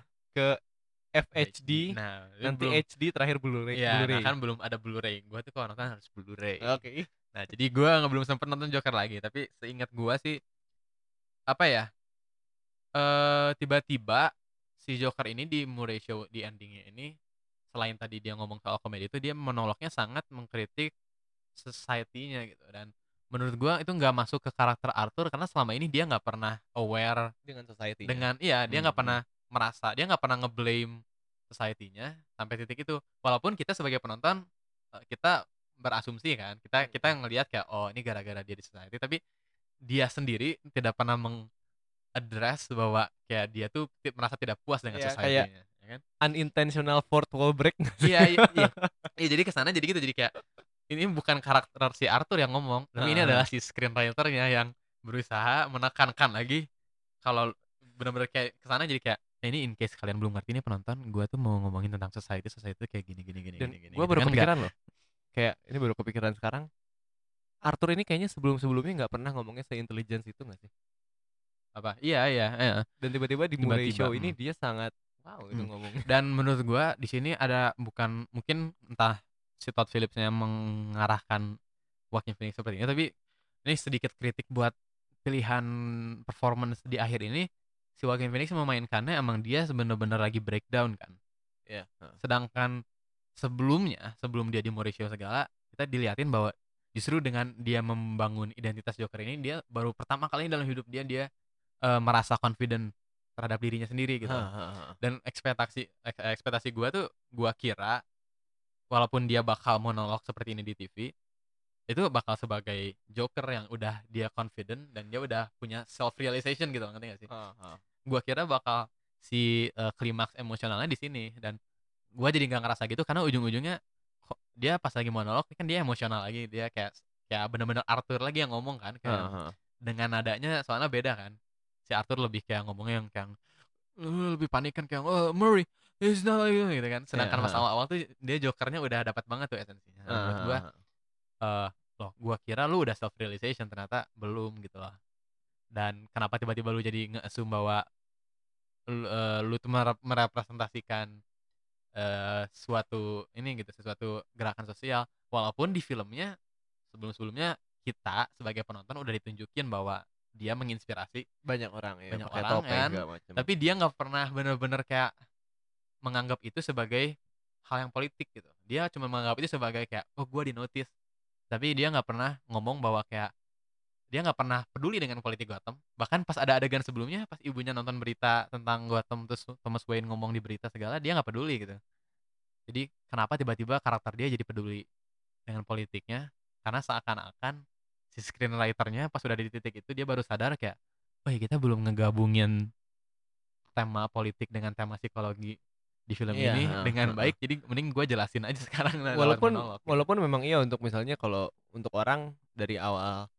FHD Nah, nanti belum HD terakhir Blu-ray Iya, nah Blu-ray. kan belum ada Blu-ray. Gua tuh kalau nonton harus Blu-ray. oke Nah, jadi gua nggak belum sempet nonton Joker lagi, tapi seingat gua sih apa ya? Eh tiba-tiba si Joker ini di Murray Show di endingnya ini selain tadi dia ngomong soal komedi itu dia monolognya sangat mengkritik society-nya gitu. Dan menurut gua itu nggak masuk ke karakter Arthur karena selama ini dia nggak pernah aware dengan society dengan iya dia nggak Hmm, pernah merasa dia nggak pernah ngeblame society-nya sampai titik itu. Walaupun kita sebagai penonton eh, kita berasumsi kan kita kita ngelihat kayak oh ini gara-gara dia di society tapi dia sendiri tidak pernah mengaddress bahwa kayak dia tuh merasa tidak puas dengan Iya, society-nya ya kan? unintentional fourth wall break. Iya iya iya. Iya, jadi ke sana jadi gitu jadi kayak ini bukan karakter si Arthur yang ngomong tapi ini adalah si screenwriter-nya yang berusaha menekankan lagi kalau benar-benar kayak ke sana jadi kayak "Nah, ini in case kalian belum ngerti nih penonton gua tuh mau ngomongin tentang society society kayak gini gini gini dan gini gini gue gini." baru Kan nggak- kepikiran loh kayak ini baru kepikiran sekarang Arthur ini kayaknya sebelum sebelumnya nggak pernah ngomongnya se-intelligence itu nggak sih apa iya iya iya. dan tiba-tiba di Tiba-tiba, Show ini hmm. dia sangat wow itu Hmm. ngomongnya dan menurut gua di sini ada bukan mungkin entah si Todd Phillipsnya mengarahkan Joaquin Phoenix seperti ini. Tapi ini sedikit kritik buat pilihan performance di akhir ini. Si Joaquin Phoenix memainkannya emang dia bener-bener lagi breakdown kan. Ya sedangkan sebelumnya sebelum dia di Mauricio segala kita diliatin bahwa justru dengan dia membangun identitas Joker ini dia baru pertama kali dalam hidup dia dia eh, merasa confident terhadap dirinya sendiri gitu. Dan ekspektasi ek- ekspektasi gua tuh gua kira walaupun dia bakal monolog seperti ini di TV itu bakal sebagai Joker yang udah dia confident dan dia udah punya self realization gitu ngerti gak sih? Gua kira bakal si eh, klimaks emosionalnya di sini dan gua jadi nggak ngerasa gitu karena ujung-ujungnya dia pas lagi monolog kan dia emosional lagi dia kayak kayak bener-bener Arthur lagi yang ngomong kan kayak dengan nadanya soalnya beda kan. Si Arthur lebih kayak ngomongnya yang kayak "Eh, lebih panik kan kayak oh Murray it's not like you," gitu kan. Sedangkan Iya, pas awal-awal tuh dia jokernya udah dapat banget tuh esensinya. Nah, menurut gua eh loh gua kira lu udah self realization ternyata belum gitu loh. Dan kenapa tiba-tiba lu jadi nge-assume bahwa lu, eh, lu tuh mere- merepresentasikan eh suatu ini gitu sesuatu gerakan sosial walaupun di filmnya sebelum-sebelumnya kita sebagai penonton udah ditunjukin bahwa dia menginspirasi banyak orang ya Banyak orang kan, tapi dia nggak pernah bener-bener kayak menganggap itu sebagai hal yang politik gitu. Dia cuma menganggap itu sebagai kayak oh gue di notice tapi dia nggak pernah ngomong bahwa kayak dia nggak pernah peduli dengan politik Gotham. Bahkan pas ada adegan sebelumnya pas ibunya nonton berita tentang Gotham terus Thomas Wayne ngomong di berita segala dia nggak peduli gitu. Jadi kenapa tiba-tiba karakter dia jadi peduli dengan politiknya? Karena seakan-akan si screenwriternya pas udah di titik itu dia baru sadar kayak oh ya kita belum ngegabungin tema politik dengan tema psikologi di film Iya, ini heeh, dengan heeh. baik jadi mending gue jelasin aja sekarang walaupun monolog gitu. walaupun memang iya untuk misalnya kalau untuk orang dari awal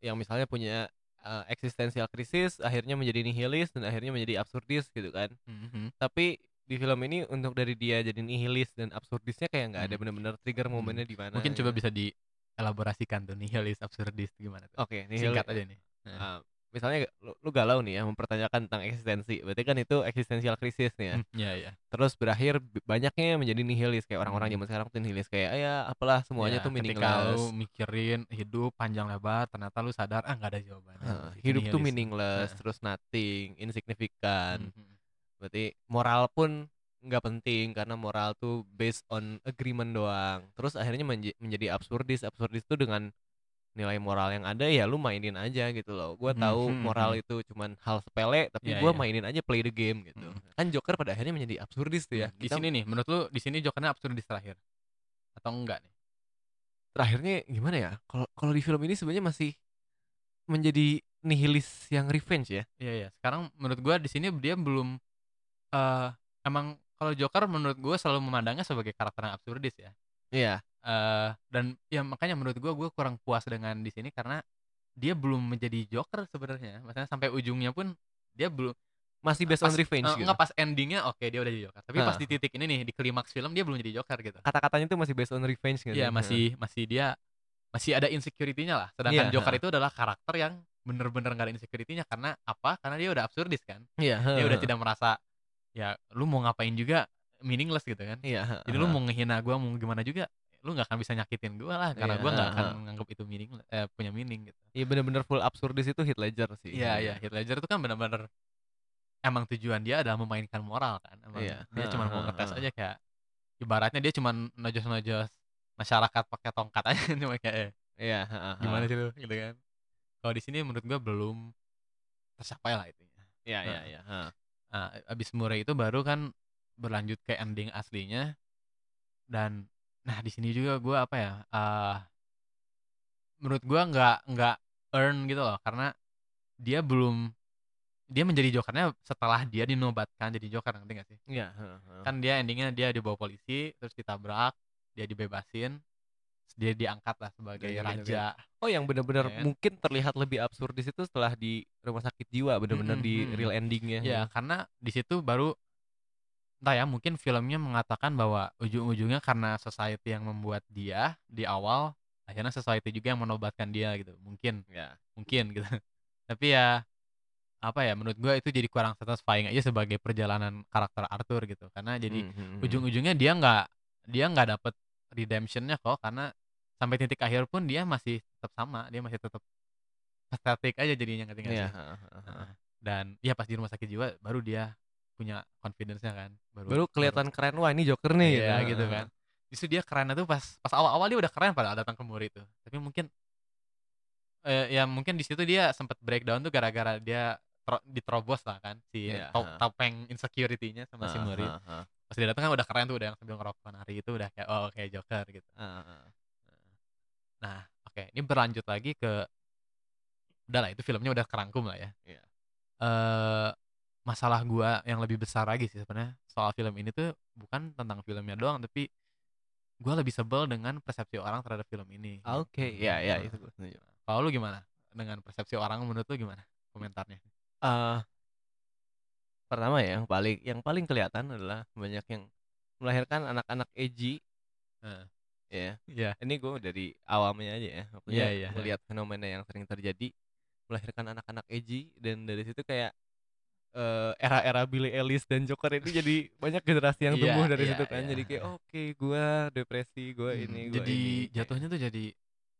yang misalnya punya uh, eksistensial krisis akhirnya menjadi nihilis dan akhirnya menjadi absurdis gitu kan Mhm. tapi di film ini untuk dari dia jadi nihilis dan absurdisnya kayak nggak ada Hmm. benar-benar trigger momennya di mana mungkin coba gitu. bisa dielaborasikan tuh nihilis absurdis gimana tuh oke nihilis singkat aja nih uh, misalnya lu, lu galau nih ya mempertanyakan tentang eksistensi berarti kan itu eksistensial krisis nih ya Hmm, Iya iya terus berakhir banyaknya menjadi nihilis kayak orang-orang Hmm. zaman sekarang tuh nihilis kayak ya apalah semuanya Ya, tuh ketika meaningless lu mikirin hidup panjang lebar ternyata lu sadar ah nggak ada Itu hidup tuh nihilis. meaningless Heeh. terus nothing insignifikan Mhm. berarti moral pun nggak penting karena moral tuh based on agreement doang terus akhirnya menje- menjadi absurdis absurdis tuh dengan nilai moral yang ada ya lu mainin aja gitu loh gua Hmm, tahu hmm, moral hmm. itu cuman hal sepele tapi Iya, gua iya. mainin aja play the game gitu Hmm. kan Joker pada akhirnya menjadi absurdis tuh ya di Kita sini nih menurut lu di sini Jokernya absurdis terakhir atau enggak nih terakhirnya gimana ya kalau kalau di film ini sebenarnya masih menjadi nihilis yang revenge ya Iya iya. Sekarang menurut gua di sini dia belum eh emang kalau Joker menurut gua selalu memandangnya sebagai karakter yang absurdis ya. iya eh dan ya makanya menurut gua gua kurang puas dengan di sini karena dia belum menjadi Joker sebenarnya. Maksudnya sampai ujungnya pun dia belum masih based on revenge eh, gitu enggak pas endingnya oke dia udah jadi Joker. Tapi pas Hah. di titik ini nih di klimaks film dia belum jadi Joker gitu. kata-katanya tuh masih based on revenge gitu Iya masih masih dia masih ada insecurity-nya lah. Sedangkan Iya, Joker ha. itu adalah karakter yang bener-bener gak ada insecurity-nya karena apa? Karena dia udah absurdis kan. iya Dia udah heeh. tidak merasa ya lu mau ngapain juga meaningless gitu kan. iya Jadi lu mau ngehina gua mau gimana juga lu nggak akan bisa nyakitin gua lah karena Iya, gua nggak akan menganggap itu meaning eh, punya meaning gitu. Iya bener-bener full absurdis itu Heath Ledger sih. Iya iya Heath Ledger itu kan benar-benar emang tujuan dia adalah memainkan moral kan. Emang Iya. dia cuma mau ngetes aja kayak ibaratnya dia cuma nojos-nojos masyarakat pakai tongkat aja cuma kayak eh, Iya. ha. gimana sih lu gitu kan. Kalau di sini menurut gua belum tercapai lah itu. Iya iya iya. Nah, abis Murray itu baru kan berlanjut ke ending aslinya dan nah di sini juga gua apa ya eh menurut gua nggak nggak earn gitu loh karena dia belum dia menjadi jokernya setelah dia dinobatkan jadi joker ngerti gak sih Iya. kan dia endingnya dia dibawa polisi terus ditabrak dia dibebasin terus dia diangkat lah sebagai Iya, iya, raja Oh yang bener-bener Ya kan? mungkin terlihat lebih absurdis itu setelah di rumah sakit jiwa bener-bener Mm-mm, di real endingnya. Ya, karena di situ baru entah ya mungkin filmnya mengatakan bahwa ujung-ujungnya karena society yang membuat dia di awal akhirnya society juga yang menobatkan dia gitu. Mungkin, Ya. mungkin gitu. Tapi ya apa ya menurut gua itu jadi kurang satisfying aja sebagai perjalanan karakter Arthur gitu. Karena jadi Hmm, hmm, hmm. ujung-ujungnya dia nggak dia nggak dapet redemptionnya kok karena sampai titik akhir pun dia masih tetap sama, dia masih tetap pathetic aja jadinya ngerti nggak sih? Heeh. dan ya pas di rumah sakit jiwa baru dia punya confidence-nya kan Baru kelihatan keren wah ini Joker nih. iya Ha, gitu kan justru dia kerennya tuh pas pas awal-awal dia udah keren padahal datang ke Muri itu tapi mungkin eh, ya mungkin di situ dia sempat breakdown tuh gara-gara dia tro- diterobos lah kan si to- ha. topeng insecurity-nya sama si Ha, Muri ha, ha. pas dia datang kan udah keren tuh udah yang sambil ngerokok hari itu udah kayak oh kayak Joker gitu Ha, ha. Nah, oke, ini berlanjut lagi ke udah lah itu filmnya udah kerangkum lah ya. Iya. Eh masalah gua yang lebih besar lagi sih sebenarnya soal film ini tuh bukan tentang filmnya doang tapi gua lebih sebel dengan persepsi orang terhadap film ini. Oke, ya ya Nah, itu gue setuju. Kalau lu gimana? Dengan persepsi orang menurut lu gimana? Komentarnya. Eh, pertama ya yang paling yang paling kelihatan adalah banyak yang melahirkan anak-anak edgy Heeh. ya Iya. ini gue dari awamnya aja ya iya. melihat fenomena yang sering terjadi melahirkan anak-anak edgy dan dari situ kayak eh, era-era Billy Ellis dan Joker ini jadi banyak generasi yang Iya, tumbuh dari iya, situ kan iya. jadi kayak oke gua depresi gua Hmm, ini gua jadi ini jatuhnya tuh jadi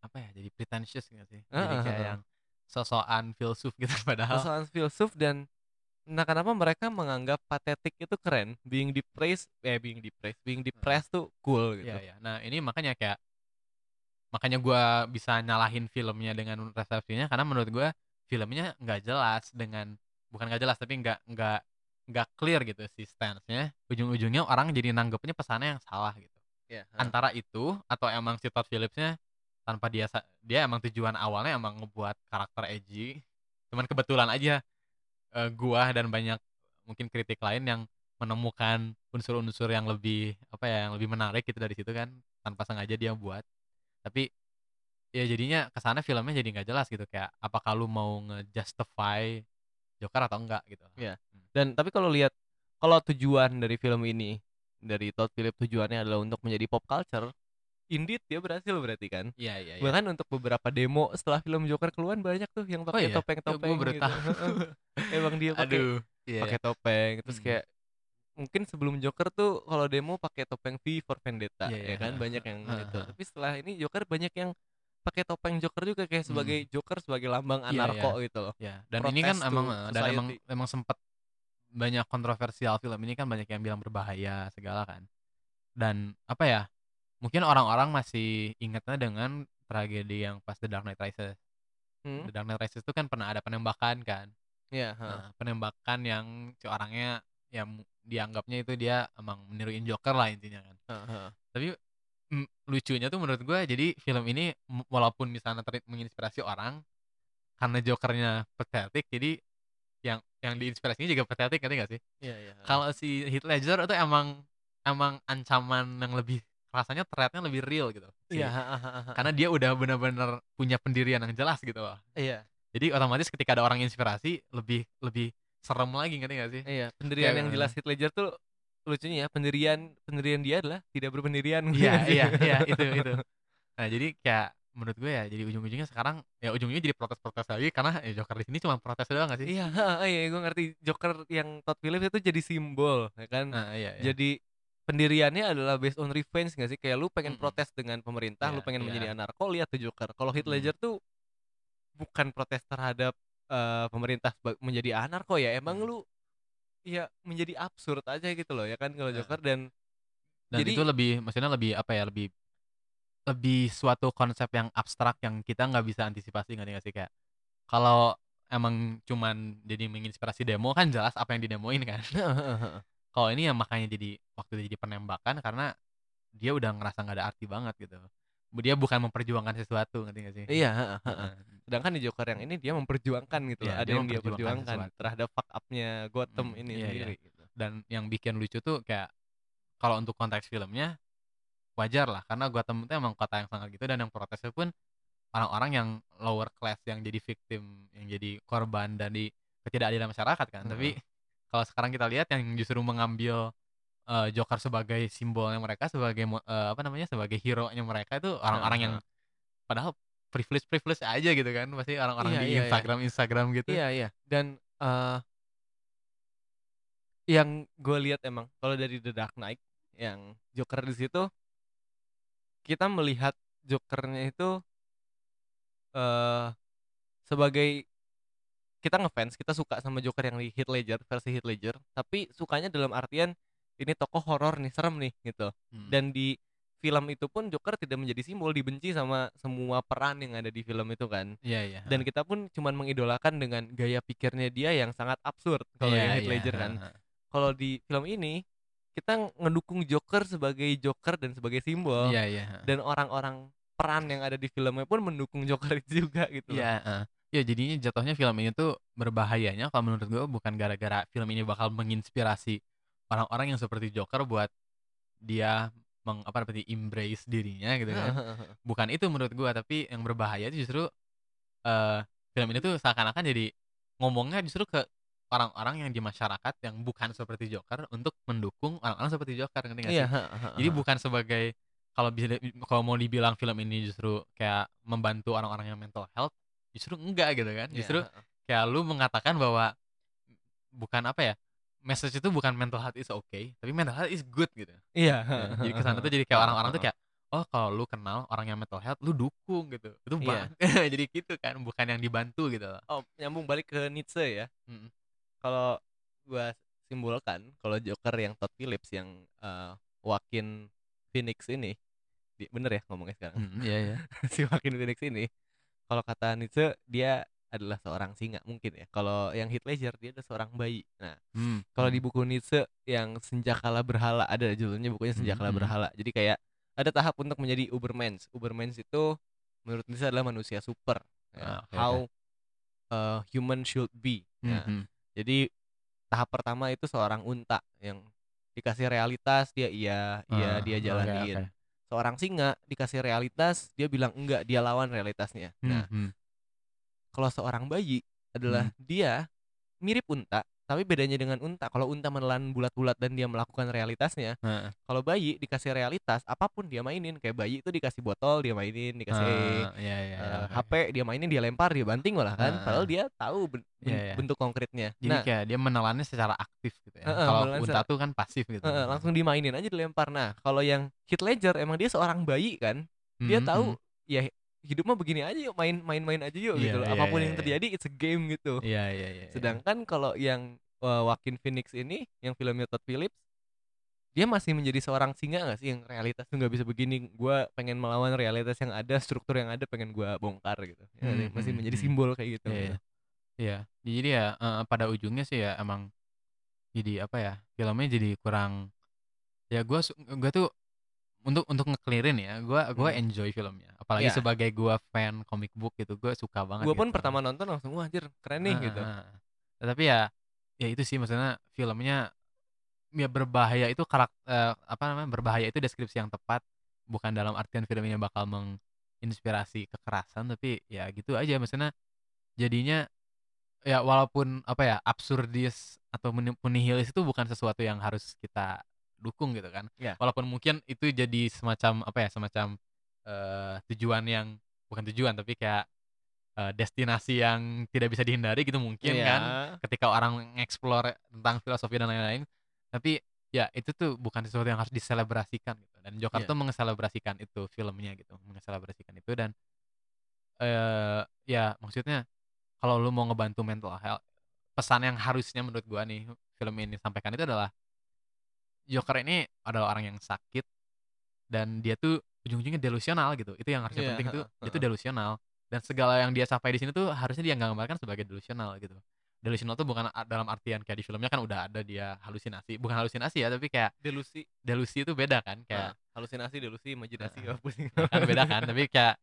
apa ya? Jadi pretentious gitu sih. Ah, Jadi kayak ah. yang sosokan filsuf gitu padahal Sosokan filsuf dan nah kenapa mereka menganggap patetik itu keren being depressed eh being depressed being depressed tuh cool gitu Iya, iya. Nah, ini makanya kayak makanya gua bisa nyalahin filmnya dengan resepsinya karena menurut gua filmnya nggak jelas dengan bukan nggak jelas tapi nggak nggak nggak clear gitu si stance-nya. Ujung-ujungnya orang jadi nanggepnya pesannya yang salah gitu. Iya, heeh. Antara itu atau emang si Todd Phillips-nya tanpa dia dia emang tujuan awalnya emang ngebuat karakter edgy. Cuman kebetulan aja eh, gua dan banyak mungkin kritik lain yang menemukan unsur-unsur yang lebih apa ya yang lebih menarik gitu dari situ kan tanpa sengaja dia buat tapi ya jadinya ke sana filmnya jadi nggak jelas gitu kayak apakah lu mau nge-justify Joker atau enggak gitu Iya. Dan tapi kalau lihat kalau tujuan dari film ini dari Todd Phillips tujuannya adalah untuk menjadi pop culture, indeed dia berhasil berarti kan. iya iya iya Bahkan untuk beberapa demo setelah film Joker keluar banyak tuh yang pakai iya? topeng-topeng Ya, gua baru gitu. Emang dia pakai iya, pakai topeng terus Hmm. kayak mungkin sebelum Joker tuh kalau demo pakai topeng V for Vendetta Iya, ya iya. kan banyak yang itu. Tapi setelah ini Joker banyak yang pakai topeng Joker juga kayak sebagai Joker sebagai lambang Hmm. Iya, anarko gitu loh. ya dan ini kan Protest emang dan emang emang sempat banyak kontroversial film ini kan banyak yang bilang berbahaya segala kan dan apa ya mungkin orang-orang masih ingatnya dengan tragedi yang pas The Dark Knight Rises Hmm? The Dark Knight Rises itu kan pernah ada penembakan kan Iya, heeh. Nah, penembakan yang orangnya yang dianggapnya itu dia emang meniruin Joker lah intinya kan. Heeh, heeh. Tapi lucunya tuh menurut gue jadi film ini walaupun misalnya menginspirasi orang karena Jokernya pathetic jadi yang yang diinspirasinya juga pathetic ngerti gak sih? Iya, iya. Kalau si Heath Ledger itu emang emang ancaman yang lebih rasanya threatnya lebih real gitu. Iya. Karena dia udah benar-benar punya pendirian yang jelas gitu loh. Iya, Jadi otomatis ketika ada orang inspirasi lebih lebih serem lagi ngerti gak sih? iya. Pendirian yang jelas Heath Ledger tuh lucunya ya pendirian pendirian dia adalah tidak berpendirian. Iya gitu. iya iya itu itu. Nah jadi kayak menurut gue ya jadi ujung-ujungnya sekarang ya ujungnya jadi protes-protes lagi karena ya Joker di sini cuma protes doang gak sih? Iya, heeh, iya, gue ngerti Joker yang Todd Phillips itu jadi simbol, ya kan? Nah iya iya. Jadi pendiriannya adalah based on revenge gak sih? Kayak lu pengen Mm-mm. protes dengan pemerintah, lu Iya, pengen iya. menjadi anarko, lihat tuh Joker. Kalau Heath Mm. Ledger tuh bukan protes terhadap eh, pemerintah menjadi anarko ya, emang Mm. lu ya menjadi absurd aja gitu loh ya kan kalau Heeh. Joker dan Dan jadi- itu lebih maksudnya lebih apa ya lebih lebih suatu konsep yang abstrak yang kita nggak bisa antisipasi nggak nggak sih kayak kalau emang cuman jadi menginspirasi demo kan jelas apa yang didemoin kan. kalau ini ya makanya jadi waktu jadi penembakan karena dia udah ngerasa nggak ada arti banget gitu. Dia bukan memperjuangkan sesuatu ngerti gak sih? iya, sedangkan di Joker yang ini dia memperjuangkan gitu. Iya, Ada dia yang dia perjuangkan sesuatu. terhadap fuck up-nya Gotham Hmm, ini iya, iya. sendiri gitu. dan yang bikin lucu tuh kayak kalau untuk konteks filmnya wajar lah karena Gotham itu emang kota yang sangat gitu dan yang protesnya pun orang-orang yang lower class yang jadi victim yang jadi korban dari ketidakadilan masyarakat kan tapi kalau sekarang kita lihat yang justru mengambil eh, Joker sebagai simbolnya mereka sebagai eh, apa namanya sebagai hero nya mereka itu orang-orang yang padahal privilege privilege aja gitu kan pasti orang-orang Iya, di iya, iya. Instagram Instagram gitu. Iya iya. Dan eh yang gue lihat emang kalau dari The Dark Knight yang Joker di situ kita melihat Jokernya itu eh sebagai kita ngefans kita suka sama Joker yang di Heath Ledger versi Heath Ledger tapi sukanya dalam artian ini tokoh horor nih serem nih gitu Hmm. dan di film itu pun Joker tidak menjadi simbol dibenci sama semua peran yang ada di film itu kan iya iya dan kita pun cuman mengidolakan dengan gaya pikirnya dia yang sangat absurd kalau Iya, yang Heath iya, Ledger kan. Kalau di film ini kita ngedukung Joker sebagai Joker dan sebagai simbol iya iya ha. dan orang-orang peran yang ada di filmnya pun mendukung Joker itu juga gitu. loh. Iya, heeh. ya jadinya jatuhnya film ini tuh berbahayanya kalau menurut gue bukan gara-gara film ini bakal menginspirasi orang-orang yang seperti Joker buat dia meng apa namanya embrace dirinya gitu kan. bukan itu menurut gue tapi yang berbahaya itu justru eh film ini tuh seakan-akan jadi ngomongnya justru ke orang-orang yang di masyarakat yang bukan seperti Joker untuk mendukung orang-orang seperti Joker ngerti nggak sih? Iya, ha, ha, Jadi bukan sebagai kalau bisa kalau mau dibilang film ini justru kayak membantu orang-orang yang mental health, justru enggak gitu kan. Iya, Justru ha. kayak lu mengatakan bahwa bukan apa ya? Message itu bukan mental health is okay, tapi mental health is good gitu. Iya. Ya, jadi ke sana tuh jadi kayak orang-orang tuh kayak oh kalau lu kenal orang yang mental health lu dukung gitu itu Iya. bang jadi gitu kan bukan yang dibantu gitu loh Oh, nyambung balik ke Nietzsche ya. Mm-mm. Kalau gua simpulkan, kalau Joker yang Todd Phillips yang eh, Joaquin Phoenix ini, di- bener ya ngomongnya sekarang. Mm, iya iya si Joaquin Phoenix ini, kalau kata Nietzsche dia adalah seorang singa mungkin ya. Kalau yang Heath Ledger dia adalah seorang bayi. Nah, Hmm, kalau hmm. di buku Nietzsche yang Senjakala Berhala ada judulnya bukunya Senjakala Mhm. Berhala. Jadi kayak ada tahap untuk menjadi Ubermensch. Ubermensch itu menurut Nietzsche adalah manusia super. Ya, Ah, oke, how uh, human should be. Nah, Mhm. jadi tahap pertama itu seorang unta yang dikasih realitas dia iya, iya Ah, dia oke, jalanin. oke. Seorang singa dikasih realitas dia bilang enggak, dia lawan realitasnya. Nah, Mhm. Kalau seorang bayi adalah dia mirip unta, tapi bedanya dengan unta, kalau unta menelan bulat-bulat dan dia melakukan realitasnya, Heeh. kalau bayi dikasih realitas apa pun dia mainin, kayak bayi itu dikasih botol dia mainin, dikasih Ah, iya iya eh, iya, oke, HP dia mainin, dia lempar, dia banting malah kan, Ah, padahal ah. dia tahu ben- Iya, iya. bentuk konkretnya. Jadi nah, kayak dia menelannya secara aktif gitu ya. Heeh, Kalau menelan unta tuh kan pasif gitu. eh, langsung dimainin aja dilempar. Nah, kalau yang Heath Ledger emang dia seorang bayi kan, dia Mhm, tahu mhm. ya hidup mah begini aja yuk, main main-main aja yuk gitu Iya, loh. iya, Apa pun iya, yang iya. terjadi it's a game gitu. Iya iya iya. iya. Sedangkan kalau yang uh, Joaquin Phoenix ini, yang filmnya Todd Phillips, dia masih menjadi seorang singa gak sih yang realitas tuh nggak bisa begini. Gua pengen melawan realitas yang ada, struktur yang ada pengen gua bongkar gitu. Ya? Hmm, masih hmm, menjadi hmm. simbol kayak gitu. Iya, iya. Iya. Jadi ya eh, pada ujungnya sih ya emang jadi apa ya? Filmnya jadi kurang ya gua su- gua tuh untuk untuk ngeklirin ya, gua gua Hmm. enjoy filmnya. Apalagi Iya. sebagai gua fan comic book gitu, gua suka banget Gue pun gitu. pertama nonton langsung wah anjir keren nih Ah, gitu. ah. Tetapi ya ya itu sih maksudnya filmnya ya berbahaya itu karakter apa namanya berbahaya itu deskripsi yang tepat bukan dalam artian filmnya bakal menginspirasi kekerasan tapi ya gitu aja maksudnya jadinya ya walaupun apa ya absurdis atau meni- nihilis itu bukan sesuatu yang harus kita dukung gitu kan Ya. walaupun mungkin itu jadi semacam apa ya semacam eh, tujuan yang bukan tujuan tapi kayak eh, destinasi yang tidak bisa dihindari gitu mungkin Iya. kan ketika orang mengeksplor tentang filosofi dan lain-lain tapi ya itu tuh bukan sesuatu yang harus diselebrasikan gitu dan Joker Iya. tuh mengeselebrasikan itu filmnya gitu mengeselebrasikan itu dan eh ya maksudnya kalau lu mau ngebantu mental health pesan yang harusnya menurut gua nih film ini sampaikan itu adalah Joker ini adalah orang yang sakit dan dia tuh ujung-ujungnya delusional gitu itu yang harusnya Iya, penting itu heeh, dia tuh heeh. delusional dan segala yang dia capai di sini tuh harusnya dia gambarkan sebagai delusional gitu delusional tuh bukan dalam artian kayak di filmnya kan udah ada dia halusinasi bukan halusinasi ya tapi kayak Delusi, delusi itu beda kan Nah, kayak halusinasi, delusi, imajinasi, apa sih? ya kan beda kan tapi kayak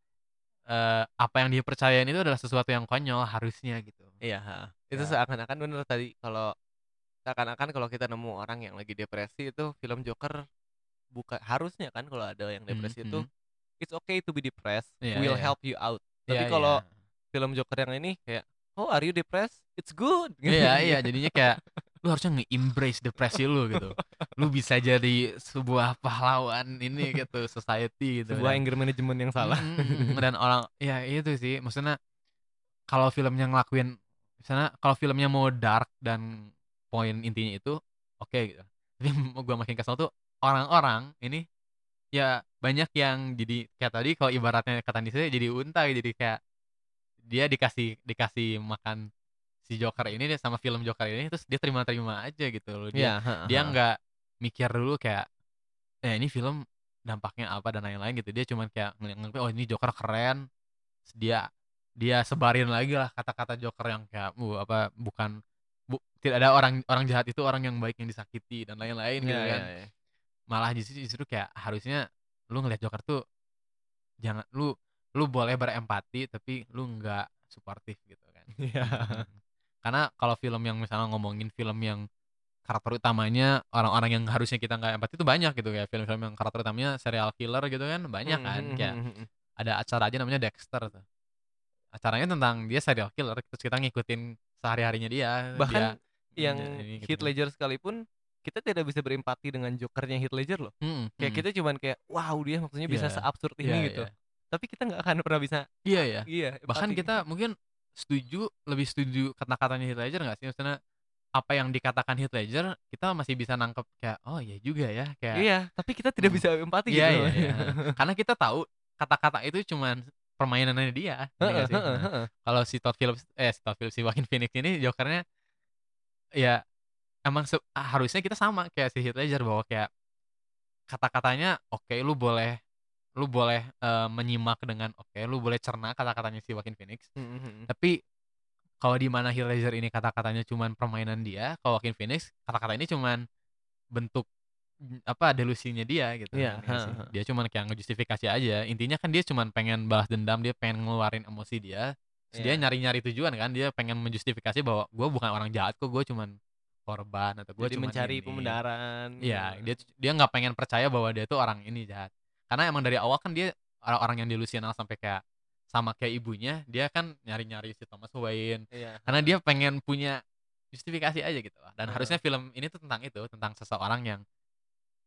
eh, apa yang dia percayain itu adalah sesuatu yang konyol harusnya gitu Iya, ha. itu Ya. seakan-akan bener tadi kalau seakan-akan kalau kita nemu orang yang lagi depresi itu film Joker buka harusnya kan kalau ada yang Hmm, depresi itu hmm. it's okay to be depressed, Iya, we'll iya. help you out. Tapi Iya, kalau iya. film Joker yang ini kayak oh are you depressed? It's good. iya iya jadinya kayak lu harusnya nge-embrace depresi lu gitu lu bisa jadi sebuah pahlawan ini gitu society gitu Sebuah dan- anger management yang salah. Mm, dan orang ya itu sih maksudnya kalau filmnya ngelakuin misalnya kalau filmnya mau dark dan poin intinya itu oke gitu tapi gue makin kesel tuh orang-orang ini ya banyak yang jadi kayak tadi kalau ibaratnya kata Nisa jadi unta jadi kayak dia dikasih dikasih makan si Joker ini deh sama film Joker ini terus dia terima-terima aja gitu loh. Dia Iya, ha, dia nggak mikir dulu kayak eh ini film dampaknya apa dan lain-lain gitu. Dia cuman kayak ngeliat oh ini Joker keren. Terus dia dia sebarin lagi lah kata-kata Joker yang kayak uh, apa bukan bu, tidak ada orang orang jahat itu orang yang baik yang disakiti dan lain-lain gitu Iya, kan. iya, iya. Malah justru justru kayak harusnya lu ngeliat Joker tuh jangan lu lu boleh berempati tapi lu nggak suportif gitu kan Iya. karena kalau film yang misalnya ngomongin film yang karakter utamanya orang-orang yang harusnya kita nggak empati itu banyak gitu kayak film-film yang karakter utamanya serial killer gitu kan banyak kan Hmm, kayak hmm, hmm, hmm. ada acara aja namanya Dexter tuh acaranya tentang dia serial killer terus kita ngikutin sehari-harinya dia Bahkan dia yang ini gitu Heath kan. Ledger sekalipun kita tidak bisa berempati dengan Jokernya Heath Ledger loh. Mm, Kayak mm. kita cuman kayak wow dia maksudnya bisa Iya. seabsurd ini iya. gitu. Tapi kita nggak akan pernah bisa iya ya iya bahkan kita mungkin setuju lebih setuju kata-katanya Heath Ledger nggak sih maksudnya apa yang dikatakan Heath Ledger kita masih bisa nangkep kayak oh iya juga ya kayak Iya, tapi kita tidak Hmm. bisa empati Iya, gitu. iya, iya. karena kita tahu kata-kata itu cuman permainannya dia heeh, Nah, kalau si Todd Phillips eh si Todd Phillips si Joaquin Phoenix ini Jokernya ya emang se- ah, harusnya kita sama kayak si Heath Ledger bahwa kayak kata-katanya oke lu boleh lu boleh eh, menyimak dengan oke lu boleh cerna kata-katanya si Joaquin Phoenix Mm, mm, mm. tapi kalau di mana Heath Ledger ini kata-katanya cuman permainan dia kalau Joaquin Phoenix kata-kata ini cuman bentuk apa delusinya dia gitu Iya, sih? ha, ha. dia cuman kayak ngejustifikasi aja intinya kan dia cuman pengen balas dendam dia pengen ngeluarin emosi dia Terus dia Iya. nyari-nyari tujuan kan dia pengen menjustifikasi bahwa gue bukan orang jahat kok gue cuman korban atau gue mencari ini. pembenaran. Iya, gitu. dia dia nggak pengen percaya bahwa dia tuh orang ini jahat. Karena emang dari awal kan dia orang-orang yang delusional sampai kayak sama kayak ibunya, dia kan nyari-nyari si Thomas Wayne. Iya. Karena dia pengen punya justifikasi aja gitu loh. Dan Heeh. harusnya film ini tuh tentang itu, tentang seseorang yang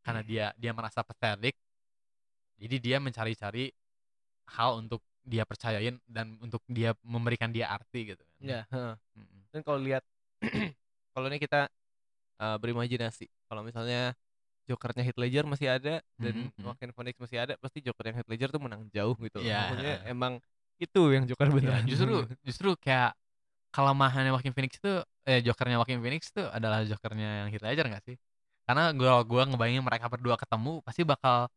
karena dia dia merasa pathetic, jadi dia mencari-cari hal untuk dia percayain dan untuk dia memberikan dia arti gitu kan. Iya, heeh. Dan kalau lihat kalau ini kita eh, berimajinasi, kalau misalnya Jokernya Heath Ledger masih ada dan Mhm, mhm. Joaquin Phoenix masih ada, pasti Joker yang Heath Ledger tuh menang jauh gitu. loh. Iya. Maksudnya emang itu yang Joker Ya, beneran. justru justru kayak kelemahannya Joaquin Phoenix itu eh Jokernya Joaquin Phoenix itu adalah Jokernya yang Heath Ledger gak sih? Karena gua gua ngebayangin mereka berdua ketemu pasti bakal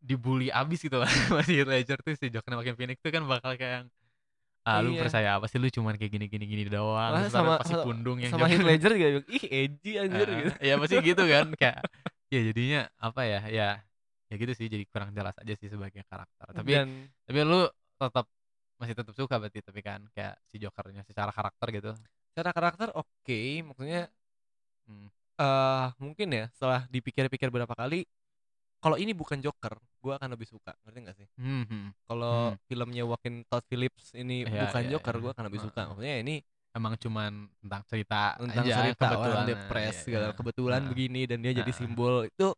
dibully abis gitu lah masih Heath Ledger tuh si Jokernya Joaquin Phoenix tuh kan bakal kayak yang ah lu Iya. percaya apa sih? Lu cuman kayak gini gini gini doang. Ada sama- pasti pundung yang sama Heath Ledger juga bilang, ih edgy anjir Ah, gitu. ya pasti gitu kan. Kayak ya jadinya apa ya? Ya ya gitu sih jadi kurang jelas aja sih sebagai karakter. Tapi dan tapi lu tetap masih tetap suka berarti tapi kan kayak si Jokernya secara karakter gitu. Secara karakter oke, maksudnya Hmm. eh mungkin ya setelah dipikir-pikir berapa kali kalau ini bukan Joker, gua akan lebih suka. Ngerti gak sih? Hmm, hmm. Kalau Hmm. filmnya Joaquin Todd Phillips ini Iya, bukan iya, Joker, iya. gua akan lebih suka. Maksudnya ini emang cuman tentang cerita tentang aja, cerita orang kebetulan. depres Iya, segala iya. kebetulan Heeh. begini dan dia jadi Heeh. simbol itu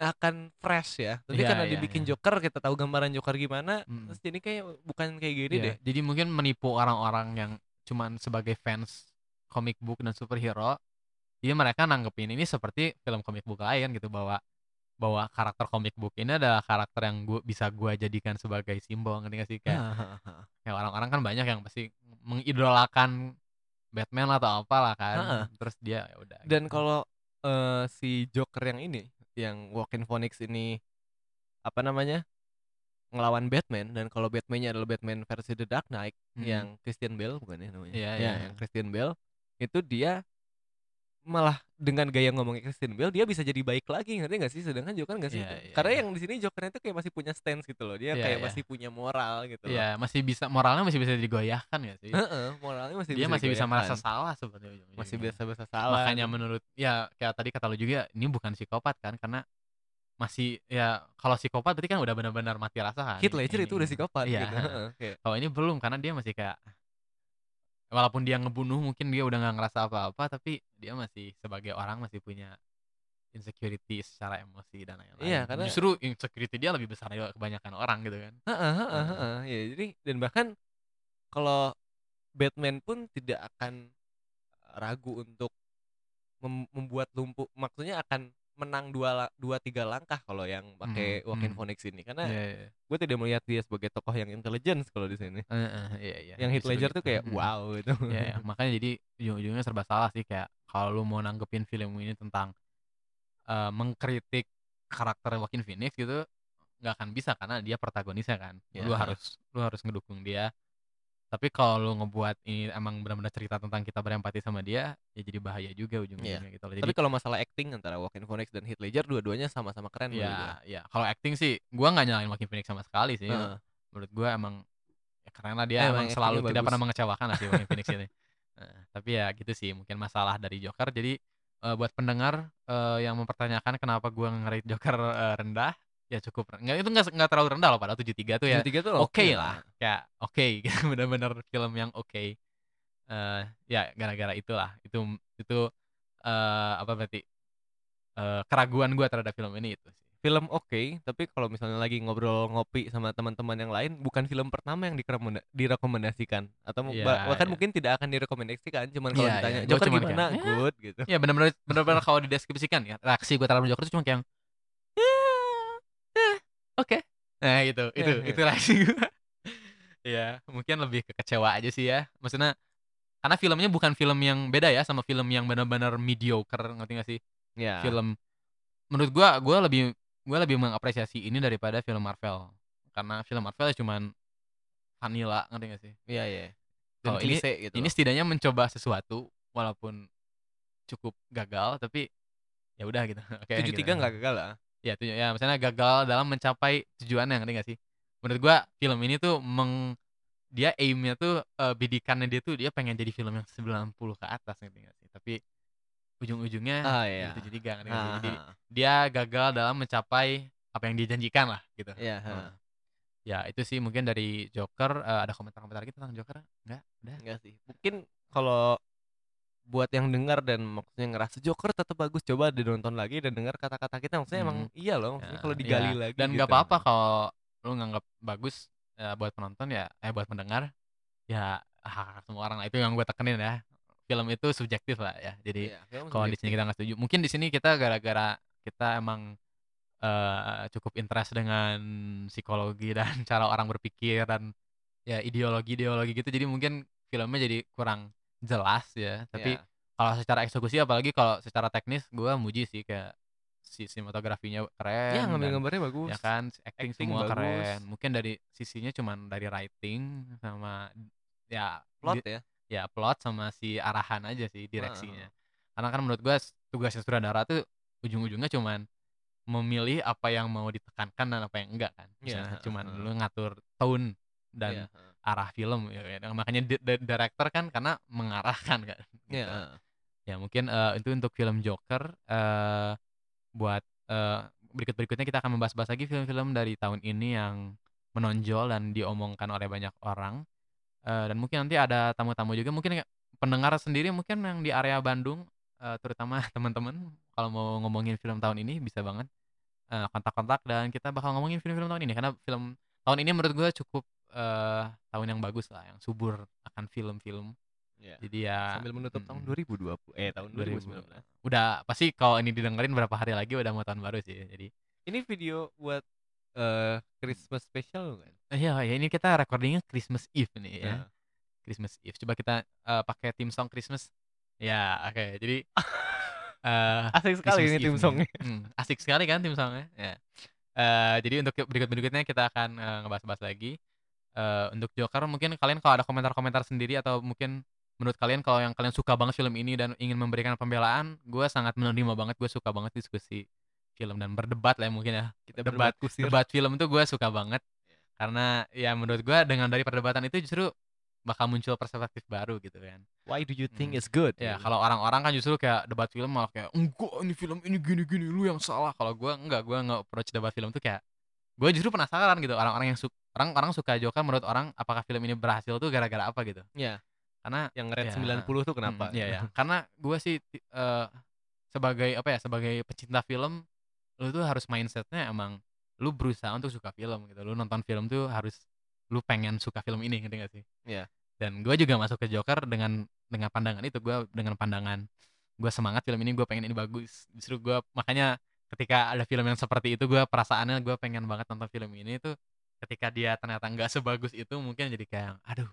akan fresh ya. Tapi Iya, karena iya, dibikin iya. Joker kita tahu gambaran Joker gimana, Mm. terus jadi kayak bukan kayak gini Iya, deh. Jadi mungkin menipu orang-orang yang cuman sebagai fans comic book dan superhero, ya mereka nanggepin ini seperti film comic book lain gitu bahwa bahwa karakter comic book ini adalah karakter yang gua bisa gua jadikan sebagai simbol ngerti gak sih kayak kayak orang-orang kan banyak yang pasti mengidolakan Batman atau apalah kan terus dia ya udah Dan gitu. kalau eh, si Joker yang ini, yang Joaquin Phoenix ini apa namanya? ngelawan Batman dan kalau Batman-nya adalah Batman versi The Dark Knight Hmm. yang Christian Bale bukan ya namanya? Iya, Ya, iya. yang Christian Bale itu dia malah dengan gaya ngomongnya Christian Bale dia bisa jadi baik lagi ngerti gak sih sedangkan Joker gak sih Iya, iya, karena iya. yang di sini Jokernya tuh kayak masih punya stance gitu loh dia Iya, kayak iya. masih punya moral gitu loh Iya, masih bisa moralnya masih bisa digoyahkan ya sih. Heeh, moralnya masih dia bisa masih bisa merasa digoyahkan. salah sebenarnya masih biasa biasa salah Makanya menurut ya kayak tadi kata lu juga ini bukan psikopat kan karena masih ya kalau psikopat berarti kan udah benar-benar mati rasa kan. Heath Ledger Ini- itu udah psikopat Iya. gitu Kalau ini belum karena dia masih kayak walaupun dia ngebunuh mungkin dia udah nggak ngerasa apa-apa tapi dia masih sebagai orang masih punya insecurity secara emosi dan lain-lain. Iya, karena- justru insecurity dia lebih besar dari kebanyakan orang gitu kan. Heeh, heeh, Heeh. heeh. Ya, jadi dan bahkan kalau Batman pun tidak akan ragu untuk mem- membuat lumpuh maksudnya akan menang dua dua tiga langkah kalau yang pakai Hmm, Joaquin hmm. Phoenix ini karena Iya, iya. gue tidak melihat dia sebagai tokoh yang intelligent kalau di sini Heeh, iya, iya. yang Heath Ledger gitu. tuh kayak Mm. wow gitu Iya, iya. makanya jadi ujung-ujungnya serba salah sih kayak kalau lu mau nanggepin film ini tentang eh, mengkritik karakter Joaquin Phoenix gitu nggak akan bisa karena dia protagonisnya kan. Lu Ya. harus lu harus ngedukung dia. Tapi kalau lu ngebuat ini emang benar-benar cerita tentang kita berempati sama dia, ya jadi bahaya juga ujung-ujungnya gitu loh. Jadi tapi kalau masalah acting antara Joaquin Phoenix dan Heath Ledger dua-duanya sama-sama keren ya, ya kalau acting sih gua nggak nyalain Joaquin Phoenix sama sekali sih. Heeh. Menurut gua emang ya karena dia Emang emang selalu actingnya tidak bagus. pernah mengecewakan lah si Joaquin Phoenix ini. Nah, tapi ya gitu sih mungkin masalah dari Joker. Jadi eh, buat pendengar eh, yang mempertanyakan kenapa gua nge-rate Joker eh, rendah, ya cukup nggak itu nggak nggak terlalu rendah loh padahal 73 tuh ya. 73 tuh Oke oke lah, kayak oke gitu bener-bener film yang oke. Eh ya gara-gara itulah itu itu eh apa berarti eh keraguan gua terhadap film ini itu sih. film oke tapi kalau misalnya lagi ngobrol ngopi sama teman-teman yang lain bukan film pertama yang direkomenda- direkomendasikan atau Iya, ba- bahkan iya. mungkin tidak akan direkomendasikan cuman kalau Iya, ditanya iya. Gua Joker cuman gimana kayak, good gitu Ya benar-benar benar-benar kalau dideskripsikan ya reaksi gue terhadap Joker itu cuma kayak "Ya, oke. Nah gitu, itu Iya, iya. itu reaksi gue. ya mungkin lebih ke kecewa aja sih ya. Maksudnya karena filmnya bukan film yang beda ya sama film yang benar-benar mediocre ngerti gak sih? ya Film menurut gua gua lebih gua lebih mengapresiasi ini daripada film Marvel. Karena film Marvel ya cuman vanilla ngerti gak sih? iya iya dan Kalau ini- gitu ini setidaknya mencoba sesuatu walaupun cukup gagal tapi ya udah gitu. Oke. tujuh gitu. tiga nggak gagal lah Ya, tujuh, ya misalnya gagal dalam mencapai tujuannya ngerti gak sih? Menurut gua film ini tuh meng dia aimnya tuh eh, bidikannya dia tuh dia pengen jadi film yang 90 ke atas ngerti gak sih? Tapi ujung-ujungnya ah iya tujuh tiga ngerti gak sih? Ah, Jadi ah, dia gagal dalam mencapai apa yang dijanjikan lah gitu. iya Hmm. ah. Ya itu sih mungkin dari Joker Eh, ada komentar-komentar lagi tentang Joker? Enggak? Udah. enggak sih mungkin kalau buat yang dengar dan maksudnya ngerasa Joker tetap bagus coba dinonton lagi dan dengar kata-kata kita maksudnya emang Hmm. iya loh maksudnya Ya, kalau digali iya. lagi dan nggak gitu. apa-apa kalau lu nganggap bagus ya buat penonton ya eh buat pendengar ya hak semua orang lah itu yang gue tekenin ya film itu subjektif lah ya jadi film kalau di sini kita nggak setuju mungkin di sini kita gara-gara kita emang eh, cukup interest dengan psikologi dan cara orang berpikir dan ya ideologi ideologi gitu jadi mungkin filmnya jadi kurang jelas ya. Tapi Iya. kalau secara eksekusi apalagi kalau secara teknis gue muji sih kayak si sinematografinya keren ya dan- ngambil gambarnya bagus ya kan acting, Acting semua bagus. keren mungkin dari sisinya cuman dari writing sama ya plot di- ya? ya plot sama si arahan aja sih direksinya. Karena kan menurut gua s- tugasnya sutradara tuh ujung-ujungnya cuman memilih apa yang mau ditekankan dan apa yang enggak kan. Iya, Misalnya cuman heeh. lu ngatur tone dan Iya, arah film ya, kan. makanya di- di- director kan karena mengarahkan kan Iya, gitu. heeh. ya mungkin eh, itu untuk film Joker eh buat eh, berikut berikutnya kita akan membahas-bahas lagi film-film dari tahun ini yang menonjol dan diomongkan oleh banyak orang Eh, dan mungkin nanti ada tamu-tamu juga mungkin pendengar sendiri mungkin yang di area Bandung eh, terutama teman-teman kalau mau ngomongin film tahun ini bisa banget kontak-kontak dan kita bakal ngomongin film-film tahun ini karena film tahun ini menurut gue cukup eh, tahun yang bagus lah yang subur akan film-film. Iya. jadi ya sambil menutup tahun mm, 2020 eh tahun 2000. 2019 udah pasti kalau ini didengerin berapa hari lagi udah mau tahun baru sih jadi. Ini video buat eh Christmas special kan iya ya ini kita recordingnya Christmas Eve nih ya. Nah, Christmas Eve. Coba kita eh, pakai tim song Christmas. Ya oke jadi eh asik sekali Christmas ini tim songnya. Hmm, asik sekali kan tim songnya ya. Eh, jadi untuk berikut berikutnya kita akan eh, ngebahas-bahas lagi Eh, untuk Joker mungkin kalian kalau ada komentar-komentar sendiri atau mungkin menurut kalian kalau yang kalian suka banget film ini dan ingin memberikan pembelaan gue sangat menerima banget gue suka banget diskusi film dan berdebat lah ya mungkin ya. Kita Debat- berdebat kusir. debat film tuh gue suka banget. Karena ya menurut gue dengan dari perdebatan itu justru bakal muncul perspektif baru gitu kan. Why do you think Hmm. it's good? Ya Gitu. kalau orang-orang kan justru kayak debat film malah kayak enggak ini film ini gini gini lu yang salah. Kalau gue enggak gue nggak approach debat film tuh kayak gue justru penasaran gitu orang-orang yang suka orang-orang suka Joker menurut orang apakah film ini berhasil tuh gara-gara apa gitu Iya. karena yang red Ya. 90 tuh kenapa Mm, Iya ya. Karena gue sih eh, sebagai apa ya sebagai pecinta film, lu tuh harus mindsetnya emang lu berusaha untuk suka film gitu. Lu nonton film tuh harus lu pengen suka film ini ngerti gak sih? Iya. Dan gue juga masuk ke Joker dengan dengan pandangan itu gue dengan pandangan gue semangat film ini gue pengen ini bagus. Justru gue makanya ketika ada film yang seperti itu gue perasaannya gue pengen banget nonton film ini tuh ketika dia ternyata nggak sebagus itu mungkin jadi kayak aduh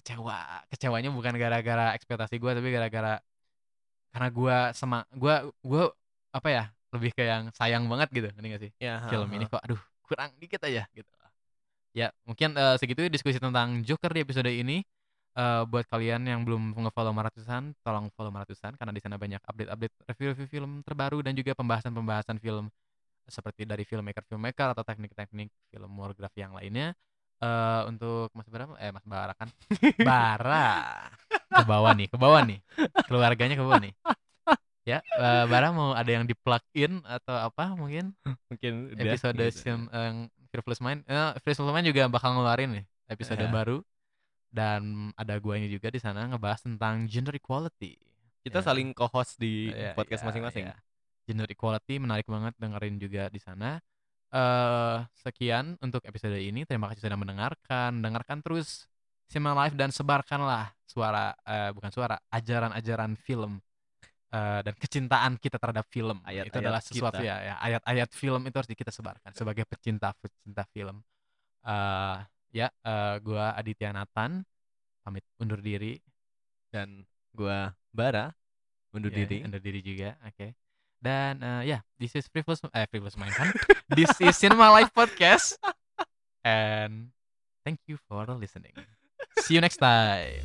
kecewa kecewanya bukan gara-gara ekspektasi gue tapi gara-gara karena gue sama gue gue apa ya lebih ke yang sayang banget gitu. Ngerti gak sih? Ya film ini kok aduh kurang dikit aja gitu. Ya mungkin eh, segitu ya diskusi tentang Joker di episode ini. Eh, buat kalian yang belum nge-follow Maratusan tolong follow Maratusan karena di sana banyak update-update review-review film terbaru dan juga pembahasan-pembahasan film seperti dari filmmaker-filmmaker atau teknik-teknik filmografi yang lainnya eh untuk Mas Bara eh Mas Bara kan? Bara. Ke bawah nih ke bawah nih. Keluarganya ke bawah nih. Ya eh, Bara mau ada yang di plug in atau apa mungkin? Mungkin episode sim yang Fearless Mind eh, Fearless Mind juga bakal ngeluarin nih episode Ya. baru. Dan ada guanya juga di sana ngebahas tentang gender equality. Kita Ya. saling co-host di Ya, podcast ya, masing-masing. ya. Gender equality menarik banget dengerin juga di sana. Eh sekian untuk episode ini. Terima kasih sudah mendengarkan. Dengarkan terus Cinema Live dan sebarkanlah suara eh, bukan suara, ajaran-ajaran film eh, dan kecintaan kita terhadap film. itu Ayat-ayat adalah sesuatu kita. ya, ya ayat-ayat film itu harus kita sebarkan sebagai pecinta pecinta film. eh ya, eh, gua Aditya Nathan pamit undur diri. Dan gua Bara undur Ya, diri. undur diri juga. Oke. Dan eh, ya, this is Frivolous eh Frivolous kan. this is Cinema Live Podcast. And thank you for listening. See you next time.